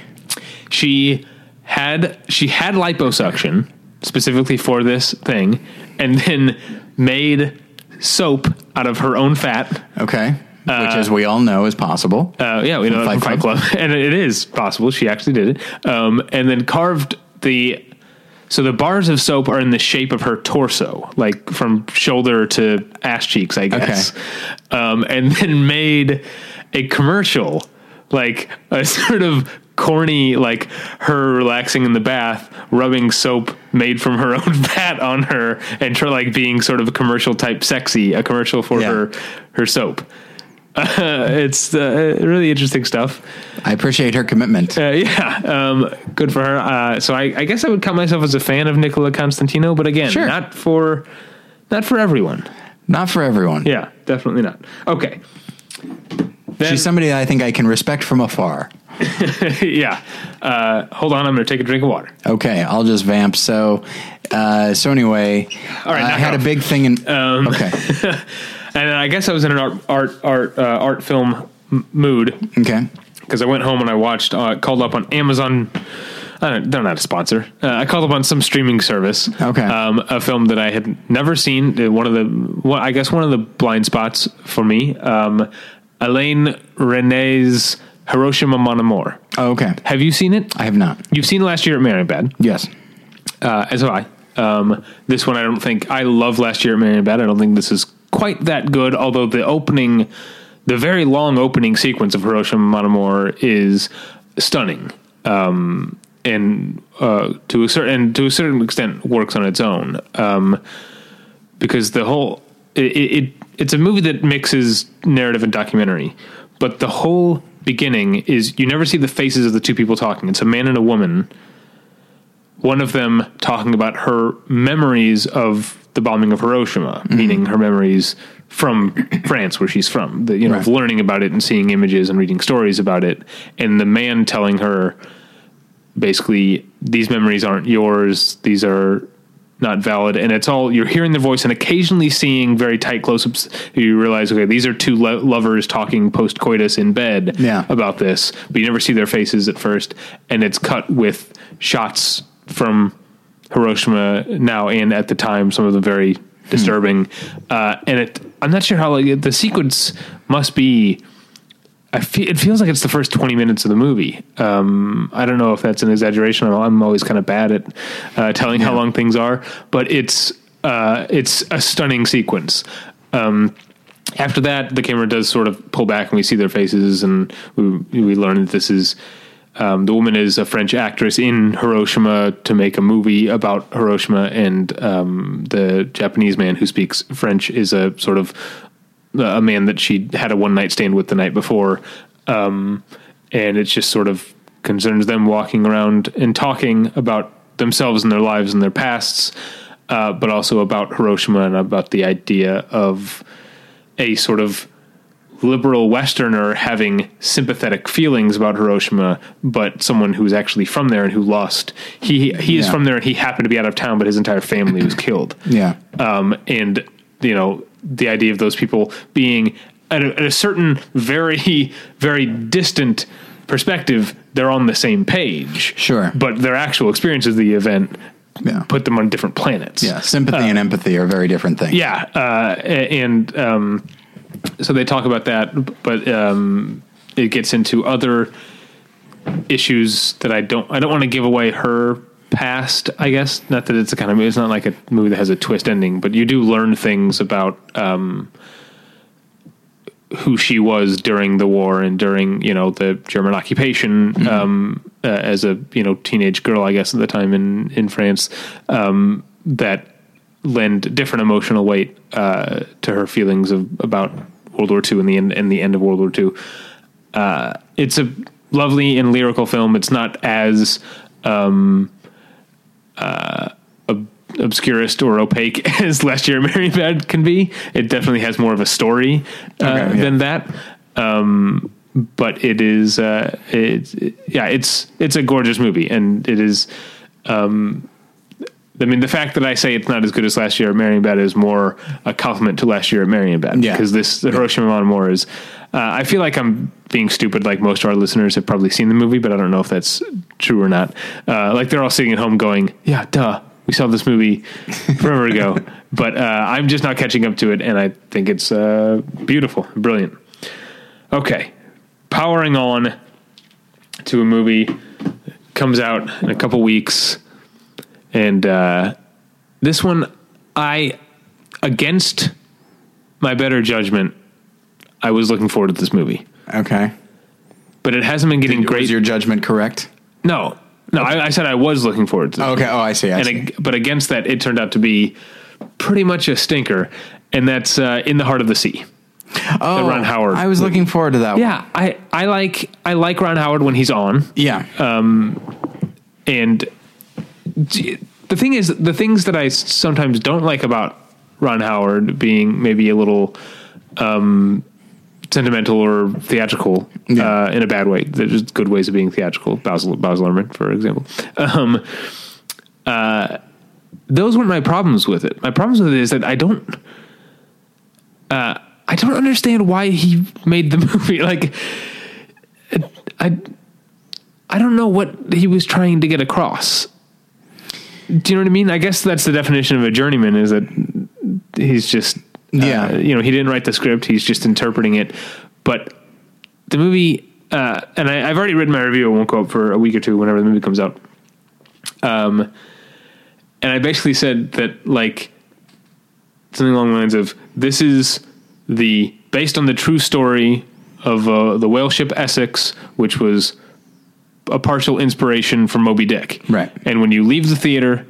she had she had liposuction specifically for this thing and then made soap out of her own fat Okay. Which, as we all know, is possible. uh, yeah we know Fight Fight Club. And it is possible. She actually did it. Um, and then carved the so the bars of soap are in the shape of her torso like from shoulder to ass cheeks I guess. Um, and then made a commercial like a sort of corny like her relaxing in the bath rubbing soap made from her own fat on her and her like being sort of a commercial type sexy a commercial for Yeah. her her soap uh, it's uh, really interesting stuff I appreciate her commitment. uh, yeah, um, good for her. Uh, so I, I guess I would count myself as a fan of Nicola Constantino, but again, Sure. not for not for everyone. Not for everyone. Yeah, definitely not. Okay. Then, She's somebody that I think I can respect from afar. yeah. Uh, hold on, I'm going to take a drink of water. Okay, I'll just vamp. So, uh, so anyway, All right, I had off. a big thing in. Um, okay, And I guess I was in an art art art uh, art film m- mood okay, because I went home and I watched uh, called up on Amazon. I don't, they're not a sponsor. Uh, I called up on some streaming service. Okay. Um, a film that I had never seen. Uh, One of the, one, I guess, one of the blind spots for me. Um, Alain Resnais's Hiroshima Mon Amour. oh, okay. Have you seen it? I have not. You've seen Last Year at Marienbad, Yes. uh, as have I. Um, this one, I don't think I love Last Year at Marienbad. I don't think this is quite that good. Although the opening, the very long opening sequence of Hiroshima Mon Amour is stunning, um, and uh, to a certain to a certain extent works on its own. Um, because the whole it, it it's a movie that mixes narrative and documentary, but the whole beginning is you never see the faces of the two people talking. It's a man and a woman one of them talking about her memories of the bombing of Hiroshima, mm-hmm. meaning her memories from France, where she's from, the, you know, of learning about it and seeing images and reading stories about it, and the man telling her basically these memories aren't yours; these are not valid, and it's all you're hearing the voice and occasionally seeing very tight close-ups. You realize, okay, these are two lo- lovers talking post coitus in bed Yeah. about this, but you never see their faces at first, and it's cut with shots from Hiroshima now and at the time, some of the very disturbing. Uh, and it, I'm not sure how like the sequence must be. I feel it feels like it's the first 20 minutes of the movie. Um, I don't know if that's an exaggeration. I'm, I'm always kind of bad at uh, telling how long things are, but it's uh, it's a stunning sequence. Um, after that, the camera does sort of pull back, and we see their faces, and we we learn that this is um, the woman is a French actress in Hiroshima to make a movie about Hiroshima, and um, the Japanese man who speaks French is a sort of a man that she had a one night stand with the night before, um, and it just sort of concerns them walking around and talking about themselves and their lives and their pasts, uh, but also about Hiroshima and about the idea of a sort of liberal Westerner having sympathetic feelings about Hiroshima, but someone who's actually from there and who lost. He he is Yeah. from there and he happened to be out of town, but his entire family was killed Yeah. um, and you know the idea of those people being at a, at a certain very very distant perspective they're on the same page Sure. but their actual experiences of the event Yeah. put them on different planets Yeah. Sympathy and empathy are very different things. yeah uh, and um, so they talk about that but um, it gets into other issues that I don't I don't want to give away her past I guess. Not that it's a kind of it's not like a movie that has a twist ending but you do learn things about um, who she was during the war and during you know the German occupation um, uh, as a you know teenage girl I guess at the time in in France um, that lend different emotional weight uh, to her feelings of about World War II and the end and the end of World War II. Uh, it's a lovely and lyrical film. It's not as um, uh, ob- obscurist or opaque as Last Year at Marienbad can be. It definitely has more of a story uh, Okay, yeah. than that. Um, but it is, uh, it's yeah, it's it's a gorgeous movie, and it is. Um, I mean, the fact that I say it's not as good as last year at Marienbad is more a compliment to last year at Marienbad. Yeah. Because this, the Hiroshima Mon Amour is, uh, I feel like I'm being stupid, like most of our listeners have probably seen the movie, but I don't know if that's true or not. Uh, like they're all sitting at home going, yeah, duh, we saw this movie forever ago. But uh, I'm just not catching up to it, and I think it's uh, beautiful, brilliant. Okay, powering on to a movie comes out in a couple weeks and uh, this one I against my better judgment I was looking forward to this movie Okay. but it hasn't been getting great Was your judgment correct? no no I, I said I was looking forward to this Okay. Oh, I see. I and see. but against that it turned out to be pretty much a stinker and that's uh, in the heart of the sea oh, Ron Howard I was looking forward to that. one. yeah I, I like I like Ron Howard when he's on Yeah. Um, and the thing is the things that I sometimes don't like about Ron Howard being maybe a little um, sentimental or theatrical Yeah. uh, in a bad way. There's good ways of being theatrical. Basil Basil Luhrmann, for example. Um, uh, those weren't my problems with it. My problems with it is that I don't. Uh, I don't understand why he made the movie. Like, I, I don't know what he was trying to get across. Do you know what I mean? I guess that's the definition of a journeyman is that he's just, uh, Yeah. you know, he didn't write the script. He's just interpreting it. But the movie, uh, and I, I've already written my review. It won't go up for a week or two whenever the movie comes out. Um, and I basically said that like something along the lines of this is the based on the true story of uh, the whale ship Essex, which was a partial inspiration from Moby Dick. Right. And when you leave the theater,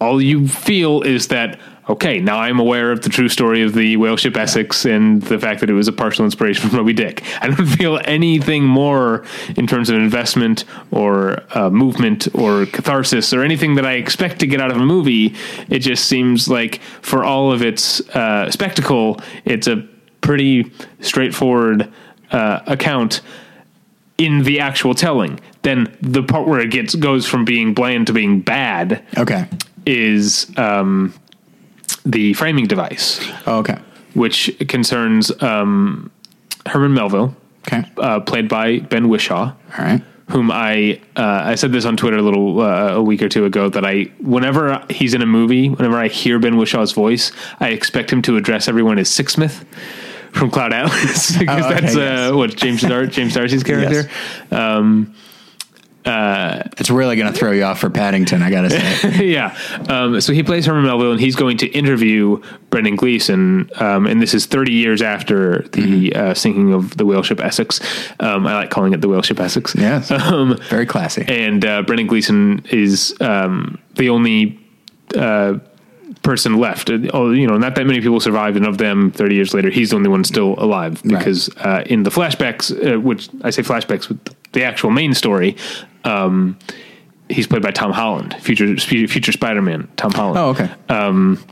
all you feel is that okay, now I'm aware of the true story of the whale ship Essex and the fact that it was a partial inspiration from Moby Dick. I don't feel anything more in terms of investment or uh, movement or catharsis or anything that I expect to get out of a movie. It just seems like for all of its uh, spectacle, it's a pretty straightforward uh, account in the actual telling. Then the part where it gets goes from being bland to being bad Okay. is um, the framing device, Oh, okay. which concerns um, Herman Melville, Okay. uh, played by Ben Whishaw, All right. whom I uh, I said this on Twitter a little uh, a week or two ago that I whenever he's in a movie, whenever I hear Ben Whishaw's voice, I expect him to address everyone as Sixsmith from Cloud Atlas because Oh, okay, that's yes. uh, what James Dar- James D'Arcy's character. It's really going to throw you off for Paddington, I got to say. yeah. Um, so he plays Herman Melville, and he's going to interview Brendan Gleeson, um, and this is 30 years after the uh, sinking of the whale ship Essex. Um, I like calling it the whale ship Essex. yes. Um, Very classy. and uh, Brendan Gleeson is um, the only uh, person left. Uh, Oh, you know, not that many people survived, and of them, 30 years later, he's the only one still alive Right. because uh, in the flashbacks, uh, which I say flashbacks with the actual main story. Um, he's played by Tom Holland, future future Spider-Man, Tom Holland oh, okay. Um,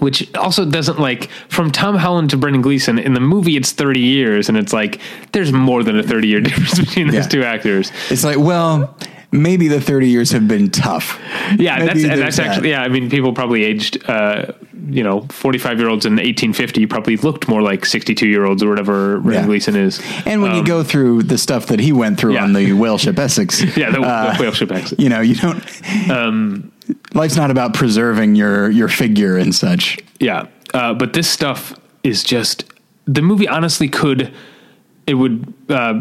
which also doesn't like from Tom Holland to Brendan Gleeson in the movie it's 30 years and it's like there's more than a 30 year difference between those Yeah. two actors. it's like, well, maybe the 30 years have been tough. Yeah, Maybe that's and that's that. actually yeah, I mean people probably aged uh you know 45 year olds in 1850 probably looked more like 62 year olds or whatever Brendan Yeah. Gleeson is. And when you go through the stuff that he went through Um, Yeah. on the whale ship Essex, Yeah, the, uh, whale ship exit. you know, you don't. Um, life's not about preserving your your figure and such. Yeah, uh, but this stuff is just the movie. Honestly, could it would uh,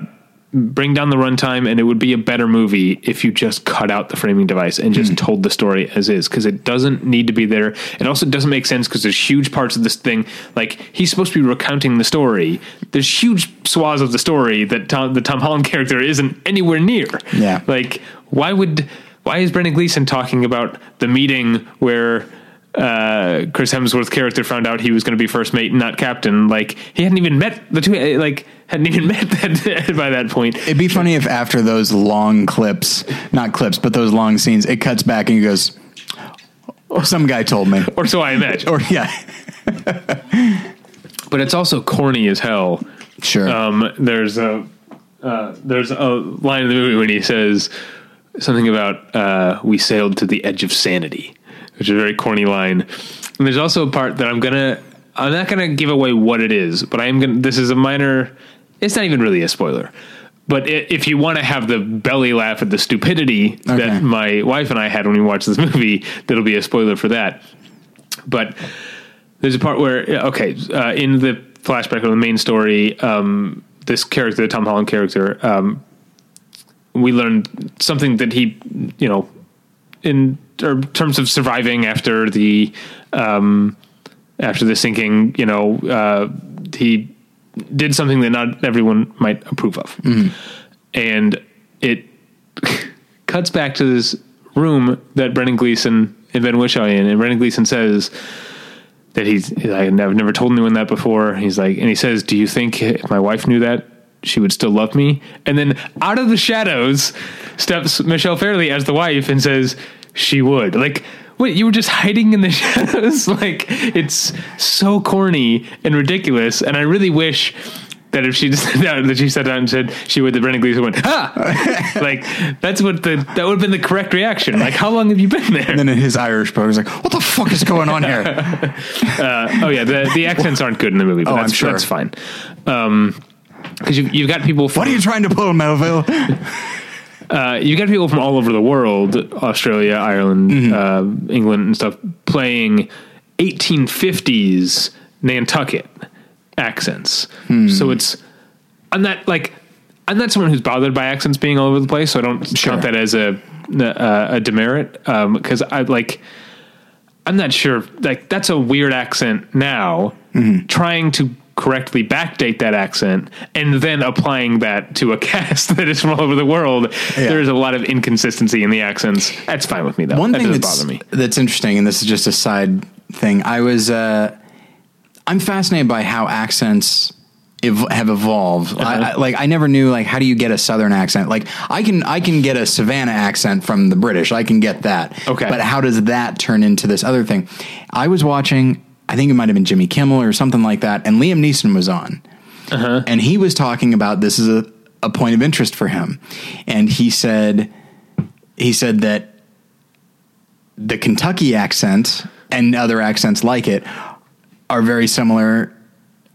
bring down the runtime, and it would be a better movie if you just cut out the framing device and just hmm. told the story as is, because it doesn't need to be there. It also doesn't make sense because there's huge parts of this thing. Like he's supposed to be recounting the story. There's huge swaths of the story that Tom, the Tom Holland character isn't anywhere near. Yeah. like why would why is Brendan Gleeson talking about the meeting where uh, Chris Hemsworth's character found out he was going to be first mate and not captain? Like he hadn't even met the two, uh, like hadn't even met that by that point. It'd be funny if after those long clips, not clips, but those long scenes, it cuts back and he goes, "Oh, "Some guy told me," Or so I imagine. or yeah, But it's also corny as hell. sure, Um, there's a uh, there's a line in the movie when he says something about uh, we sailed to the edge of sanity, which is a very corny line. And there's also a part that I'm gonna I'm not gonna give away what it is, but I am gonna. This is a minor. It's not even really a spoiler. But if you want to have the belly laugh at the stupidity Okay. that my wife and I had when we watched this movie, that'll be a spoiler for that. But there's a part where okay, uh, in the flashback of the main story, um, this character, the Tom Holland character, um, we learned something that he, you know, in ter- terms of surviving after the um, after the sinking, you know, uh, he did something that not everyone might approve of, and it cuts back to this room that Brendan Gleeson and Ben Whishaw in, and Brendan Gleeson says that he's, he's like, I've never, never told anyone that before. He's like, and he says, "Do you think if my wife knew that, she would still love me?" And then out of the shadows steps Michelle Fairley as the wife and says, "She would." Like, wait, you were just hiding in the shadows? like, it's so corny and ridiculous. And I really wish. That if she just that she sat down and said she would, the Brendan Gleeson went, "Ha!" like that's what the that would have been the correct reaction. Like, how long have you been there? and then in his Irish poker, he's like, "What the fuck is going on here?" Oh yeah, the the accents aren't good in the movie, but Oh, that's I'm sure. that's fine. Um, because you've, you've got people from what are you trying to pull, Melville? uh, you've got people from all over the world, Australia, Ireland, Mm-hmm. uh, England, and stuff, playing 1850s Nantucket accents. Hmm. So it's I'm not like I'm not someone who's bothered by accents being all over the place, so I don't Sure. count that as a a, a demerit because I like. I'm not sure. Like that's a weird accent now. Mm-hmm. Trying to correctly backdate that accent and then applying that to a cast that is from all over the world. Yeah. There is a lot of inconsistency in the accents. That's fine with me though. One that thing doesn't that's bother me. that's interesting, and this is just a side thing. I was uh, I'm fascinated by how accents ev- have evolved. Uh-huh. I, I, like I never knew like how do you get a southern accent? Like I can I can get a Savannah accent from the British. I can get that. Okay. But how does that turn into this other thing? I was watching. I think it might have been Jimmy Kimmel or something like that, and Liam Neeson was on, Uh-huh. and he was talking about this is a, a point of interest for him, and he said he said that the Kentucky accent and other accents like it are very similar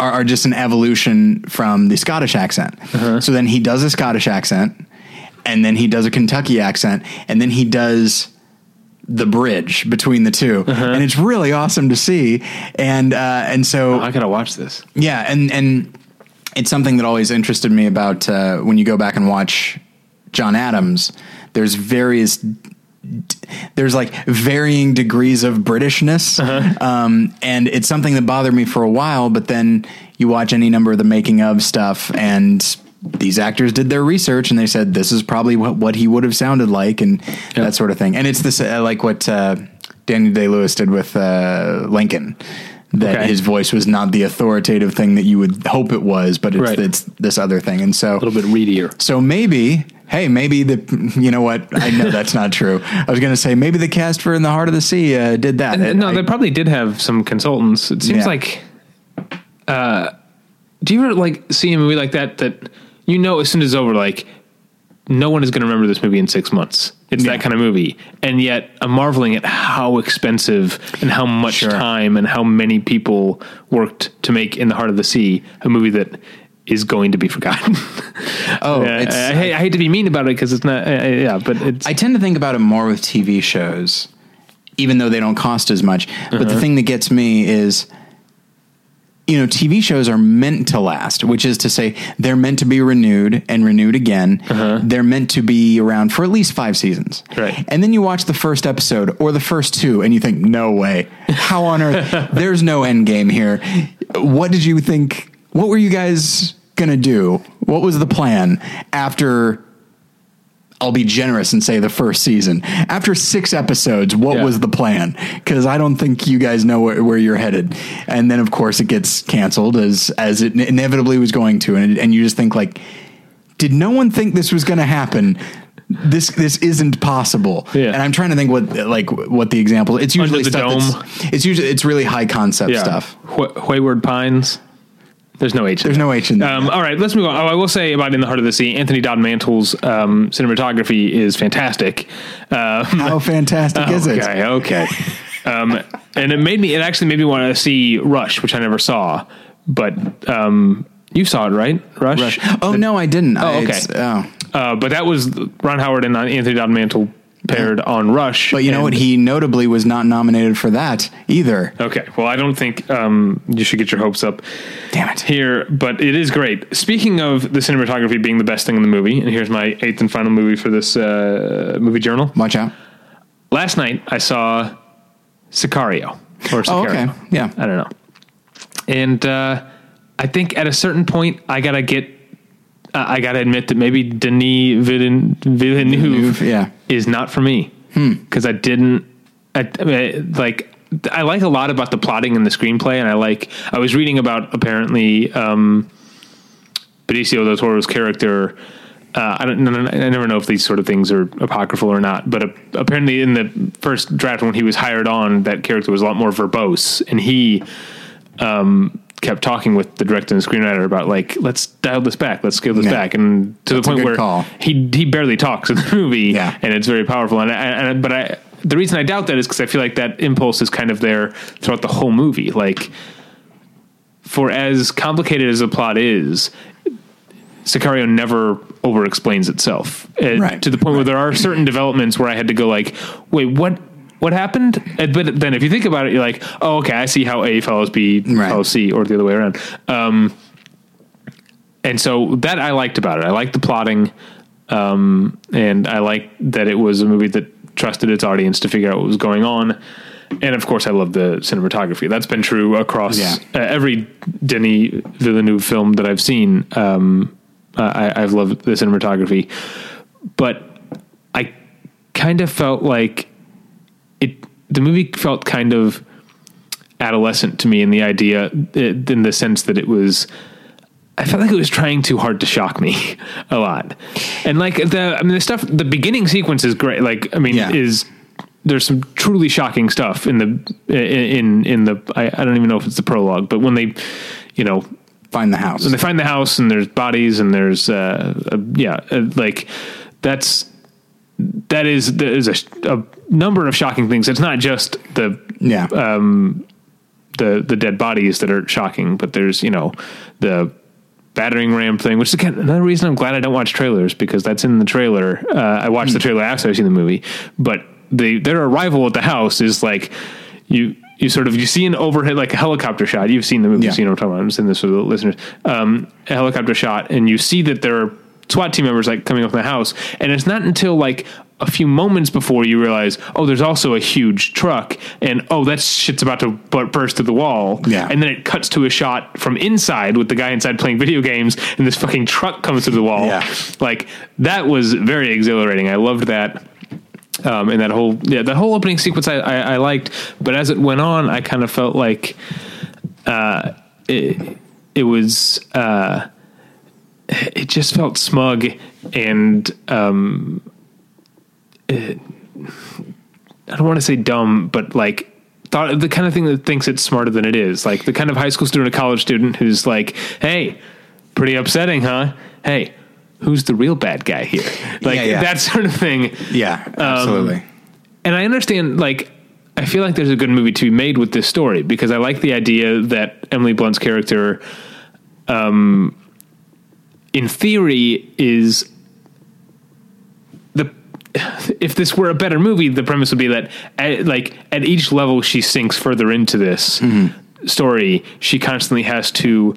are, are just an evolution from the Scottish accent. So then he does a Scottish accent and then he does a Kentucky accent and then he does the bridge between the 2 and it's really awesome to see and uh, and so I gotta watch this. yeah, and and it's something that always interested me about uh, when you go back and watch John Adams. There's various. There's like varying degrees of Britishness, um, and it's something that bothered me for a while. But then you watch any number of the making of stuff, and these actors did their research, and they said this is probably what, what he would have sounded like, and that sort of thing. And it's this uh, like what uh, Daniel Day Lewis did with uh, Lincoln. That Okay. his voice was not the authoritative thing that you would hope it was, but it's, Right. it's this other thing. And so, A little bit readier. so maybe, hey, maybe the, you know what? I know that's not true. I was going to say maybe the cast for In the Heart of the Sea uh, did that. And, no, I- they probably did have some consultants. It seems Yeah. like. Uh, do you ever like see a movie like that that you know as soon as it's over, like no one is going to remember this movie in six months. It's Yeah. that kind of movie, and yet I'm marveling at how expensive and how much Sure. time and how many people worked to make In the Heart of the Sea a movie that is going to be forgotten. oh, I, it's, I, hate- I hate to be mean about it because it's not. Uh, yeah, but it's. I tend to think about it more with TV shows, even though they don't cost as much. But Uh-huh. the thing that gets me is, you know, TV shows are meant to last, which is to say, they're meant to be renewed and renewed again. They're meant to be around for at least five seasons. Uh-huh. Right. And then you watch the first episode or the first two, and you think, no way. How on earth? There's no end game here. What did you think? What were you guys going to do? What was the plan after I'll be generous and say the first season. After six episodes, what Yeah. was the plan? Because I don't think you guys know where, where you're headed. And then, of course, it gets canceled as as it inevitably was going to, and and you just think like, did no one think this was going to happen? This this isn't possible. Yeah. And I'm trying to think what like what the example. It's usually stuff it's usually it's really high concept yeah. stuff. Wh- Wayward Pines. There's no H. in There's there. no H in there. Um, all right, let's move on. Oh, I will say about In the Heart of the Sea, Anthony Dod Mantle's um, cinematography is fantastic. Um, How fantastic is it? okay, okay. Um, and it made me. It actually made me want to see Rush, which I never saw. But um, you saw it, right? Rush. Rush. Oh no, I didn't. Oh, okay. oh. Uh, but that was Ron Howard and Anthony Dod Mantle paired on Rush. But you know what? He notably was not nominated for that either. Okay. Well, I don't think um, you should get your hopes up. Damn it. Here, but it is great. Speaking of the cinematography being the best thing in the movie, and here's my eighth and final movie for this uh, movie journal. Watch out. Last night I saw Sicario or Sicario. Oh, okay. Yeah. I don't know. And uh, I think at a certain point I gotta get. I gotta admit that maybe Denis Villeneuve, Villeneuve, yeah. is not for me because I didn't. I, I mean, like I like a lot about the plotting and the screenplay, and I like. I was reading about apparently um, Benicio del Toro's character. Uh, I don't. I never know if these sort of things are apocryphal or not, but uh, apparently in the first draft when he was hired on, that character was a lot more verbose, and he um, kept talking with the director and screenwriter about like, let's dial this back, let's scale this Yeah. back, and to That's the point where call. he he barely talks in the movie, Yeah. and it's very powerful. And, I, and but I the reason I doubt that is because I feel like that impulse is kind of there throughout the whole movie. Like for as complicated as the plot is, Sicario never over explains itself Uh, Right, to the point where there are certain developments where I had to go like, wait, what? What happened? Uh, But then, if you think about it, you're like, "Oh, okay, I see how A follows B Right. follows C, or the other way around." Um, and so that I liked about it. I liked the plotting, um, and I liked that it was a movie that trusted its audience to figure out what was going on. And of course, I love the cinematography. That's been true across Yeah. uh, every Denis Villeneuve film that I've seen. Um, uh, I, I've loved the cinematography, but I kind of felt like it. The movie felt kind of adolescent to me in the idea in the sense that it was I felt like it was trying too hard to shock me a lot. And like the I mean the stuff the beginning sequence is great. Like I mean Yeah. is there's some truly shocking stuff in the in in the I, I don't even know if it's the prologue, but when they you know Find the house. when they find the house and there's bodies and there's uh, uh yeah uh, like that's that is there is a, a number of shocking things. It's not just the yeah. the the dead bodies that are shocking, but there's you know the battering ram thing, which is again another reason I'm glad I don't watch trailers because that's in the trailer. Uh, I watched the trailer after I seen the movie, but the their arrival at the house is like you. You sort of you see an overhead like a helicopter shot. You've seen the movie, Yeah. you know what I'm talking about. I'm saying this for the listeners. Um, a helicopter shot, and you see that there are SWAT team members like coming up in the house, and it's not until like a few moments before you realize, oh, there's also a huge truck, and oh, that shit's about to burst through the wall. Yeah. and then it cuts to a shot from inside with the guy inside playing video games, and this fucking truck comes through the wall. Yeah. like that was very exhilarating. I loved that. Um, and that whole yeah, the whole opening sequence I, I, I liked, but as it went on, I kind of felt like uh, it, it was uh, it just felt smug and um, it, I don't want to say dumb, but like thought the kind of thing that thinks it's smarter than it is, like the kind of high school student, a college student who's like, "Hey, pretty upsetting, huh? Hey." Who's the real bad guy here? Like Yeah, yeah. that sort of thing yeah. Absolutely. and I understand, like, I feel like there's a good movie to be made with this story because I like the idea that Emily Blunt's character, um, in theory, is the. If this were a better movie, the premise would be that, at, like, at each level she sinks further into this mm-hmm. story, she constantly has to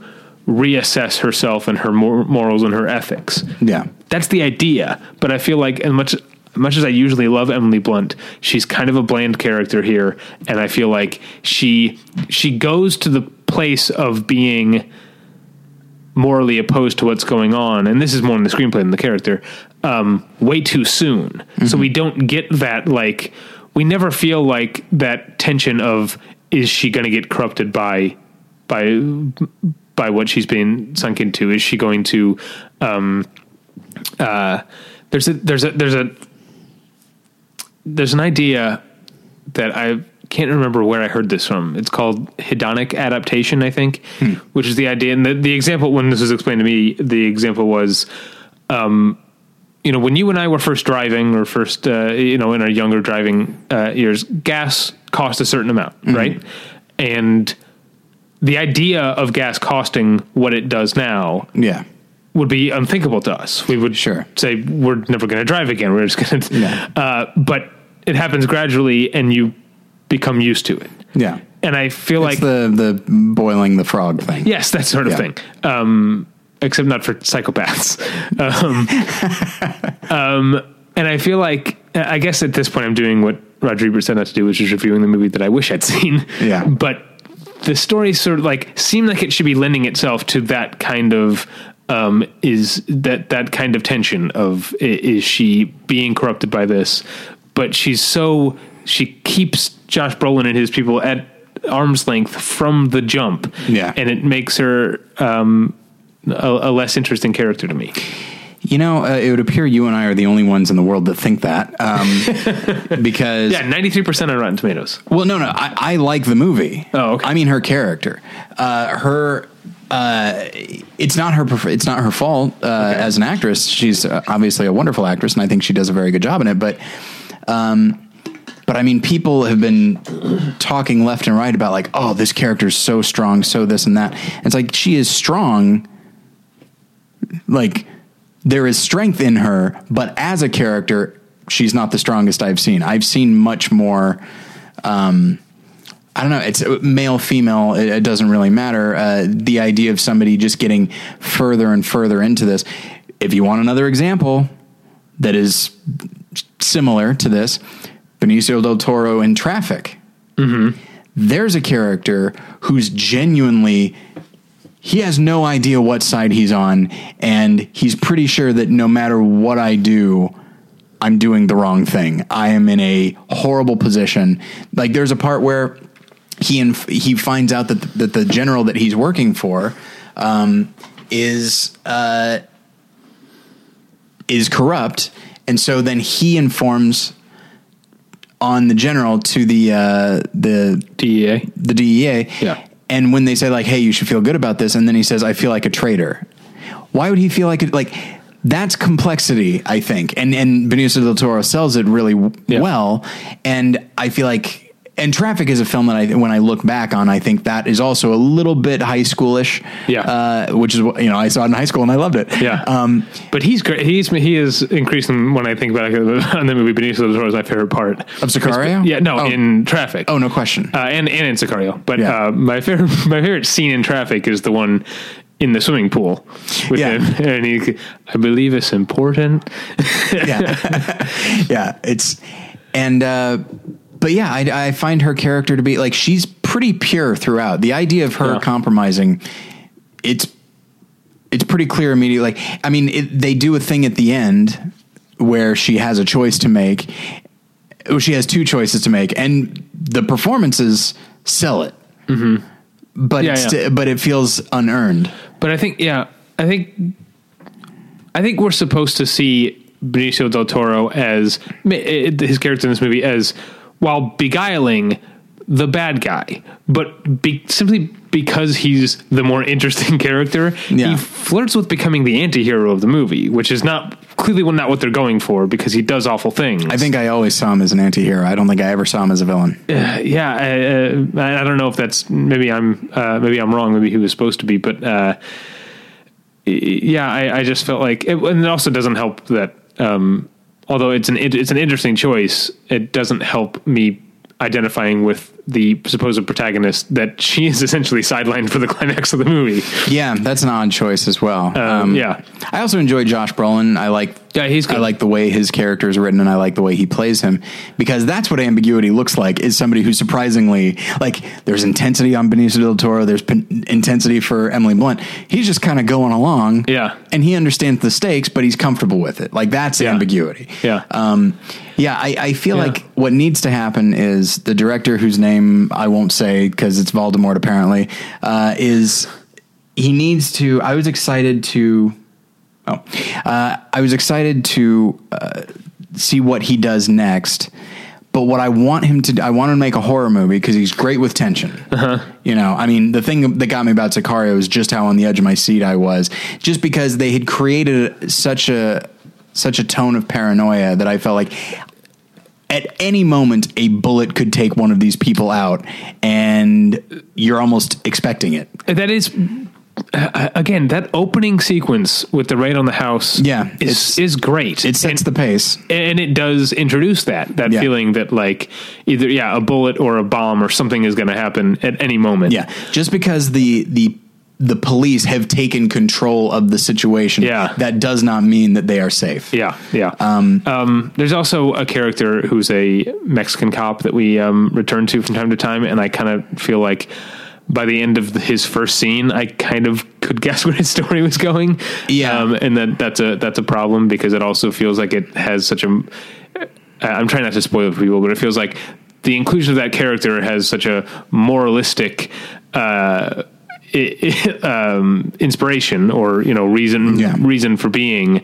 reassess herself and her mor- morals and her ethics yeah. that's the idea. But I feel like as much much as I usually love Emily Blunt, she's kind of a bland character here, and I feel like she she goes to the place of being morally opposed to what's going on, and this is more in the screenplay than the character. Um, way too soon, so we don't get that like we never feel like that tension of is she going to get corrupted by by by what she's being sunk into? Is she going to um, uh, there's a there's a there's a there's an idea that I can't remember where I heard this from. It's called hedonic adaptation, I think, which is the idea. And the, the example when this was explained to me, the example was, um, you know, when you and I were first driving or first, uh, you know, in our younger driving uh, years, gas cost a certain amount, right? And the idea of gas costing what it does now Yeah. would be unthinkable to us. We would Sure. say we're never going to drive again. We're just going to. Yeah. Uh, but it happens gradually, and you become used to it. Yeah. And I feel It's like the the boiling the frog thing. yes, that sort of Yeah. thing. Um, except not for psychopaths. um, um, and I feel like I guess at this point I'm doing what Roger Ebert said not to do, which is reviewing the movie that I wish I'd seen. Yeah. But the story sort of like seemed like it should be lending itself to that kind of um, is that that kind of tension of is she being corrupted by this, but she's so she keeps Josh Brolin and his people at arm's length from the jump, Yeah. and it makes her um, a, a less interesting character to me. You know, uh, it would appear you and I are the only ones in the world that think that. Um, because Yeah, ninety three percent on Rotten Tomatoes. Well, no, no, I, I like the movie. Oh, okay. I mean her character. Uh, her. Uh, it's not her. It's not her fault uh, as an actress. She's uh, obviously a wonderful actress, and I think she does a very good job in it. But, um, but I mean, people have been talking left and right about like, oh, this character is so strong, so this and that. And it's like she is strong. Like there is strength in her, but as a character, she's not the strongest I've seen. I've seen much more. Um, I don't know. It's male, female. It, it doesn't really matter. Uh, the idea of somebody just getting further and further into this. If you want another example that is similar to this, Benicio del Toro in Traffic. There's a character who's genuinely he has no idea what side he's on, and he's pretty sure that no matter what I do, I'm doing the wrong thing. I am in a horrible position. Like there's a part where he inf- he finds out that the, that the general that he's working for um, is uh, is corrupt, and so then he informs on the general to the uh, the DEA. the DEA. Yeah. And when they say like, "Hey, you should feel good about this," and then he says, "I feel like a traitor," why would he feel like it? Like that's complexity, I think, and and Benicio del Toro sells it really w- Yeah. well, and I feel like. And Traffic is a film that I, when I look back on, I think that is also a little bit high schoolish. Yeah. uh, which is what you know I saw it in high school and I loved it. Yeah. um, but he's great. He's he is increasing when I think about it. On the movie Benicio del Toro is my favorite part Of Sicario? Yeah, no, Oh. in Traffic. oh, no question. uh, and and in Sicario. But Yeah. uh, my favorite my favorite scene in Traffic is the one in the swimming pool with Yeah. him, and he. I believe it's important. yeah yeah it's and uh but yeah I, I find her character to be like she's pretty pure throughout the idea of her Yeah. compromising it's it's pretty clear immediately like i mean it, they do a thing at the end where she has a choice to make well, she has two choices to make and the performances sell it but Mm-hmm. Yeah, it's yeah. but it feels unearned But I think, yeah, I think, I think we're supposed to see Benicio del Toro as his character in this movie as while beguiling the bad guy, but be, simply because he's the more interesting character, Yeah. he flirts with becoming the anti-hero of the movie, which is not clearly not what they're going for because he does awful things. i think i always saw him as an anti-hero i don't think i ever saw him as a villain yeah, I, uh, I I don't know if that's maybe I'm uh, maybe I'm wrong. Maybe he was supposed to be, but uh, yeah, I, I just felt like, it, and it also doesn't help that um, although it's an it, it's an interesting choice, it doesn't help me identifying with the supposed protagonist that she is essentially sidelined for the climax of the movie. Yeah, that's an odd choice as well. Um, yeah. I also enjoy Josh Brolin. I like. Yeah, he's good. I like the way his character is written, and I like the way he plays him because that's what ambiguity looks like. Is somebody who surprisingly like there's intensity on Benicio del Toro, there's pen- intensity for Emily Blunt. He's just kind of going along. Yeah. and he understands the stakes, but he's comfortable with it. Like that's Yeah. ambiguity. Yeah. Um, yeah, I, I feel Yeah. like what needs to happen is the director, whose name I won't say because it's Voldemort, apparently, uh, is he needs to. I was excited to. Oh, uh, I was excited to uh, see what he does next. But what I want him to, do, I want him to make a horror movie because he's great with tension. You know, I mean, the thing that got me about Sicario is just how on the edge of my seat I was, just because they had created such a such a tone of paranoia that I felt like at any moment a bullet could take one of these people out, and you're almost expecting it. That is. Uh, again, that opening sequence with the raid on the house, Yeah, is is great. It sets And- the pace. and it does introduce that that Yeah. feeling that like either yeah a bullet or a bomb or something is going to happen at any moment Yeah, just because the the the police have taken control of the situation, Yeah. that does not mean that they are safe. yeah yeah um, there's also a character who's a mexican cop that we um, return to from time to time and i kind of feel like by the end of his first scene i kind of could guess where his story was going Yeah. um, and that that's a that's a problem because it also feels like it has such a I'm trying not to spoil it for people, but it feels like the inclusion of that character has such a moralistic uh, um, inspiration or you know reason Yeah. reason for being,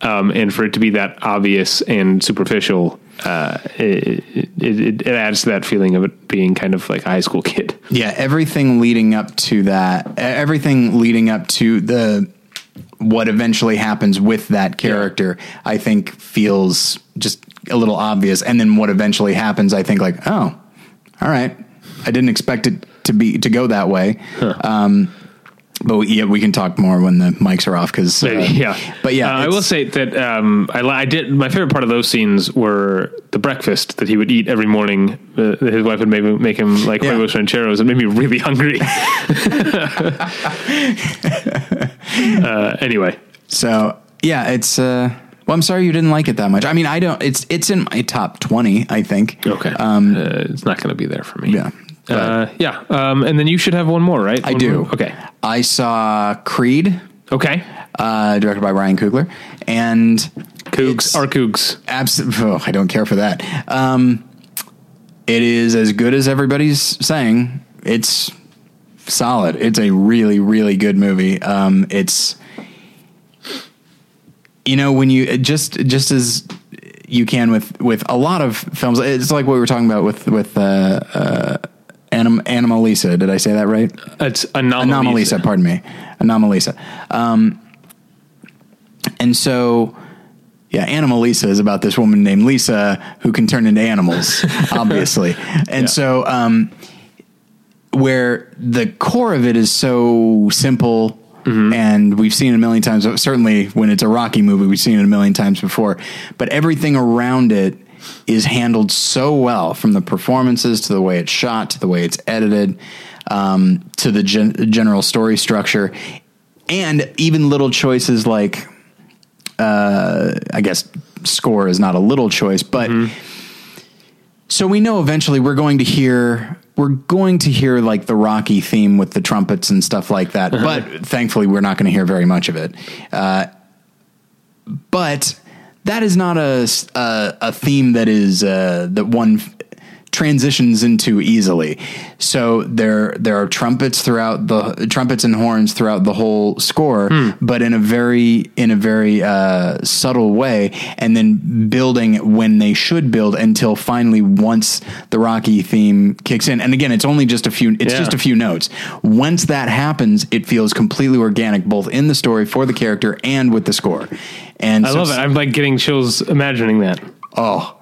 um, and for it to be that obvious and superficial, uh, it, it, it adds to that feeling of it being kind of like a high school kid. Yeah, everything leading up to that, everything leading up to the what eventually happens with that character, I think feels just a little obvious. And then what eventually happens, I think like, oh, all right, I didn't expect it to be to go that way. Um, but we, yeah, we can talk more when the mics are off because Maybe, yeah. But yeah, Uh, I will say that um, I, I did. My favorite part of those scenes were the breakfast that he would eat every morning. Uh, that his wife would make, make him like Yeah. huevos rancheros. It made me really hungry. uh, anyway, So yeah, it's. Uh, well, I'm sorry you didn't like it that much. I mean, I don't. It's it's in my top twenty. I think. okay. Um, uh, it's not going to be there for me. Yeah. Uh, yeah. Um, and then you should have one more, right? I One do. more? Okay. I saw Creed, Okay. uh, directed by Ryan Coogler, and Cougs it's are Cougs. abs- oh, I don't care for that. Um, it is as good as everybody's saying. It's solid. It's a really, really good movie. Um, it's you know when you just just as you can with with a lot of films. It's like what we were talking about with with uh, uh, Anim- Anomalisa. Did I say that right? It's anomalisa. Anomalisa. Pardon me, Anomalisa. Um, and so. Yeah, Anomalisa is about this woman named Lisa who can turn into animals, obviously. And Yeah. so, um, where the core of it is so simple and we've seen it a million times certainly when it's a rocky movie we've seen it a million times before but everything around it is handled so well from the performances to the way it's shot to the way it's edited um, to the gen- general story structure and even little choices like uh, i guess score is not a little choice but so we know eventually we're going to hear we're going to hear like the Rocky theme with the trumpets and stuff like that. But thankfully, we're not going to hear very much of it. Uh, but that is not a a theme that is uh, that one transitions into easily. So there there are trumpets throughout the trumpets and horns throughout the whole score, but in a very in a very uh, subtle way, and then building when they should build until finally once the Rocky theme kicks in. And again, it's only just a few. It's Yeah. just a few notes. Once that happens, it feels completely organic, both in the story for the character and with the score. And I so love it. I'm like getting chills imagining that. Oh,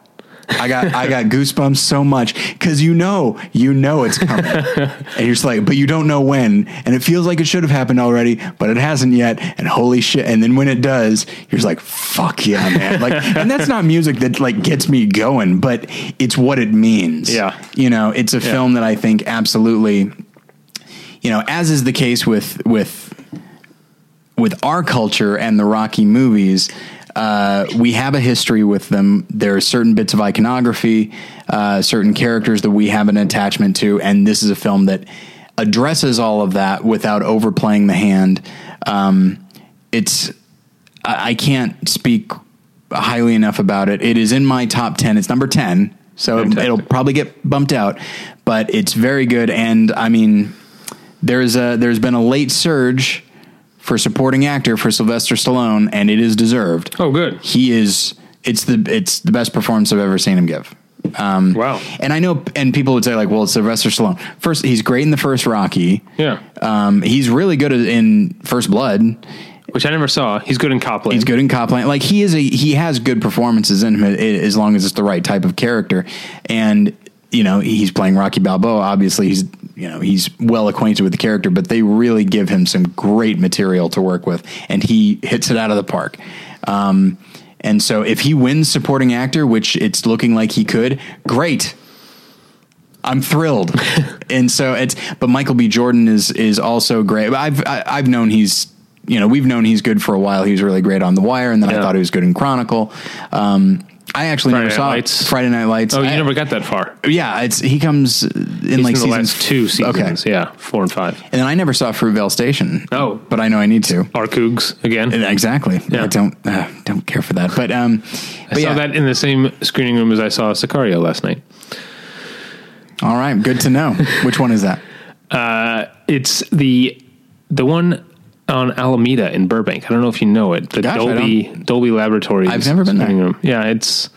I got I got goosebumps so much because you know you know it's coming, and you're just like, but you don't know when, and it feels like it should have happened already, but it hasn't yet, and holy shit! And then when it does, you're just like, fuck yeah, man! Like, and that's not music that like gets me going, but it's what it means. Yeah. you know, it's a film that I think absolutely, you know, as is the case with with with our culture and the Rocky movies, uh, we have a history with them. There are certain bits of iconography, uh, certain characters that we have an attachment to, and this is a film that addresses all of that without overplaying the hand. Um, it's I, I can't speak highly enough about it. It is in my top ten. It's number ten, so Fantastic. it'll probably get bumped out, but it's very good. And I mean, there's a there's been a late surge for supporting actor for Sylvester Stallone, and it is deserved. Oh, good. He is. It's the it's the best performance I've ever seen him give. Um, Wow. And I know, and people would say like, "Well, it's Sylvester Stallone." First, he's great in the first Rocky. Yeah. Um, he's really good in First Blood. Which I never saw. He's good in Cop Land. He's good in Cop Land. Like he is a he has good performances in him as long as it's the right type of character. And you know he's playing Rocky Balboa. Obviously he's you know he's well acquainted with the character, but they really give him some great material to work with, and he hits it out of the park. Um, and so if he wins supporting actor, which it's looking like he could, great. I'm thrilled, and so it's. But Michael B. Jordan is is also great. I've I, I've known he's you know we've known he's good for a while. He was really great on The Wire, and then I thought he was good in Chronicle. Um, I actually Friday never Night saw Lights. Friday Night Lights. oh, you I- never got that far. Yeah, it's he comes in He's like in the seasons last two seasons. Okay, Yeah, four and five. and then I never saw Fruitvale Station. Oh. but I know I need to. Our Cougs again. Exactly. Yeah. I don't uh, don't care for that, but um, I but saw yeah. that in the same screening room as I saw Sicario last night. All right, good to know. Which one is that? Uh, it's the the one on Alameda in Burbank. I don't know if you know it. The Gosh, Dolby Dolby Laboratories. I've never been there. room. Yeah, it's.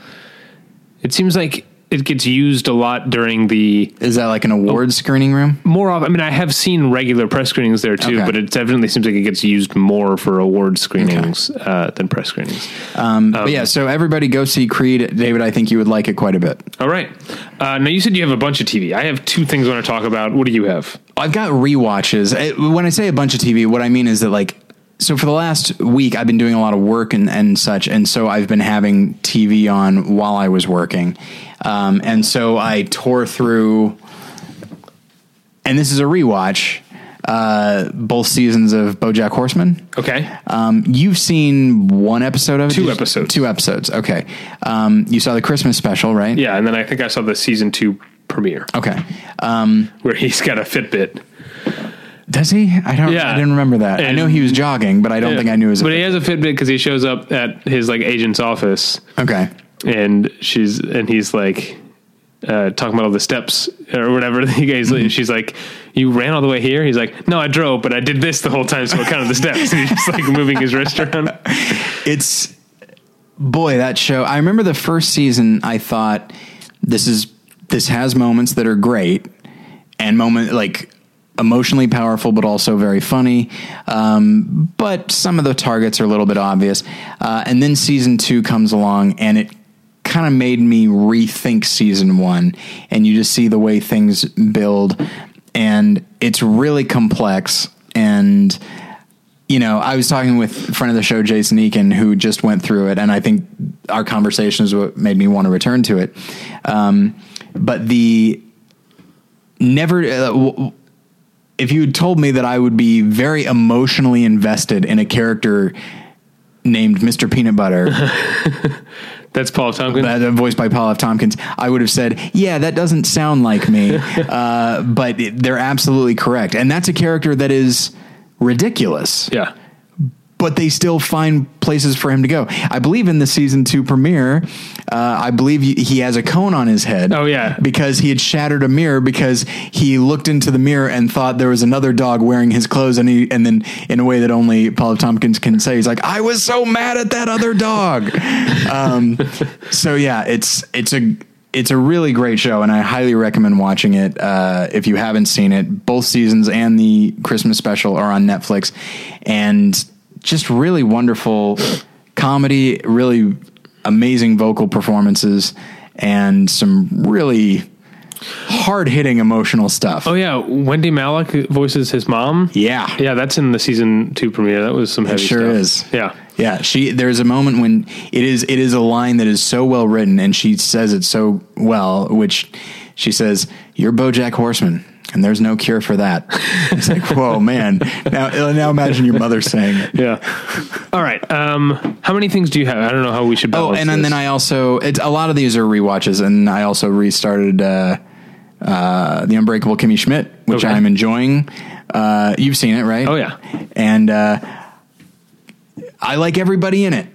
It seems like it gets used a lot during the Is that like an award screening room? more of. I mean, I have seen regular press screenings there too, Okay. but it definitely seems like it gets used more for award screenings uh, than press screenings. Um, but yeah, so everybody go see Creed. David, I think you would like it quite a bit. All right. Uh, now you said you have a bunch of TV. I have two things I want to talk about. What do you have? I've got rewatches. Uh, When I say a bunch of TV, what I mean is that like so for the last week I've been doing a lot of work and, and such, and so I've been having TV on while I was working, um, and so I tore through. And this is a rewatch. Uh, both seasons of BoJack Horseman. Okay. Um, you've seen one episode of it. Two episodes. Two episodes. Okay. Um, you saw the Christmas special, right? Yeah, and then I think I saw the season two premiere Okay. Um, where he's got a Fitbit. Does he? I don't. Yeah. I didn't remember that. I know he was jogging, but I don't think I knew his. But he has a Fitbit because he shows up at his like agent's office, okay. and she's and he's like, uh, talking about all the steps or whatever. He guys, Mm-hmm. she's like, "You ran all the way here." He's like, "No, I drove, but I did this the whole time, so it counted the steps." And he's just like moving his wrist around. it's boy that show i remember the first season i thought this is this has moments that are great and moment like emotionally powerful but also very funny. Um, but some of the targets are a little bit obvious. Uh, and then season two comes along and it kind of made me rethink season one. And you just see the way things build. And it's really complex. And you know, I was talking with a friend of the show, Jason Eakin, who just went through it, and I think our conversation is what made me want to return to it. Um, but the never, uh, w- if you had told me that I would be very emotionally invested in a character named Mr. Peanut Butter, That's Paul Tompkins. uh, voiced by Paul F. Tompkins, I would have said, "Yeah, that doesn't sound like me." uh, but it- they're absolutely correct, and that's a character that is ridiculous yeah. but they still find places for him to go. I believe in the season two premiere, uh, I believe he has a cone on his head. Oh, yeah. because he had shattered a mirror because he looked into the mirror and thought there was another dog wearing his clothes, and he and then in a way that only Paul F. Tompkins can say, he's like, "I was so mad at that other dog." um, so yeah, it's it's a. It's a really great show, and I highly recommend watching it. Uh, if you haven't seen it, both seasons and the Christmas special are on Netflix, and just really wonderful comedy, really amazing vocal performances, and some really hard hitting emotional stuff. Oh yeah, Wendy Malick voices his mom. Yeah. yeah, that's in the season two premiere. That was some heavy. sure stuff. is. Yeah, Yeah, she there's a moment when it is it is a line that is so well written and she says it so well, which she says, "You're BoJack Horseman." And there's no cure for that. It's like, whoa, man! Now, now imagine your mother saying it. yeah. All right. Um, how many things do you have? I don't know how we should. Oh, Balance and, then then I also it's a lot of these are rewatches, and I also restarted uh, uh, the Unbreakable Kimmy Schmidt, which Okay. I'm enjoying. Uh, you've seen it, right? Oh, yeah. and uh, I like everybody in it.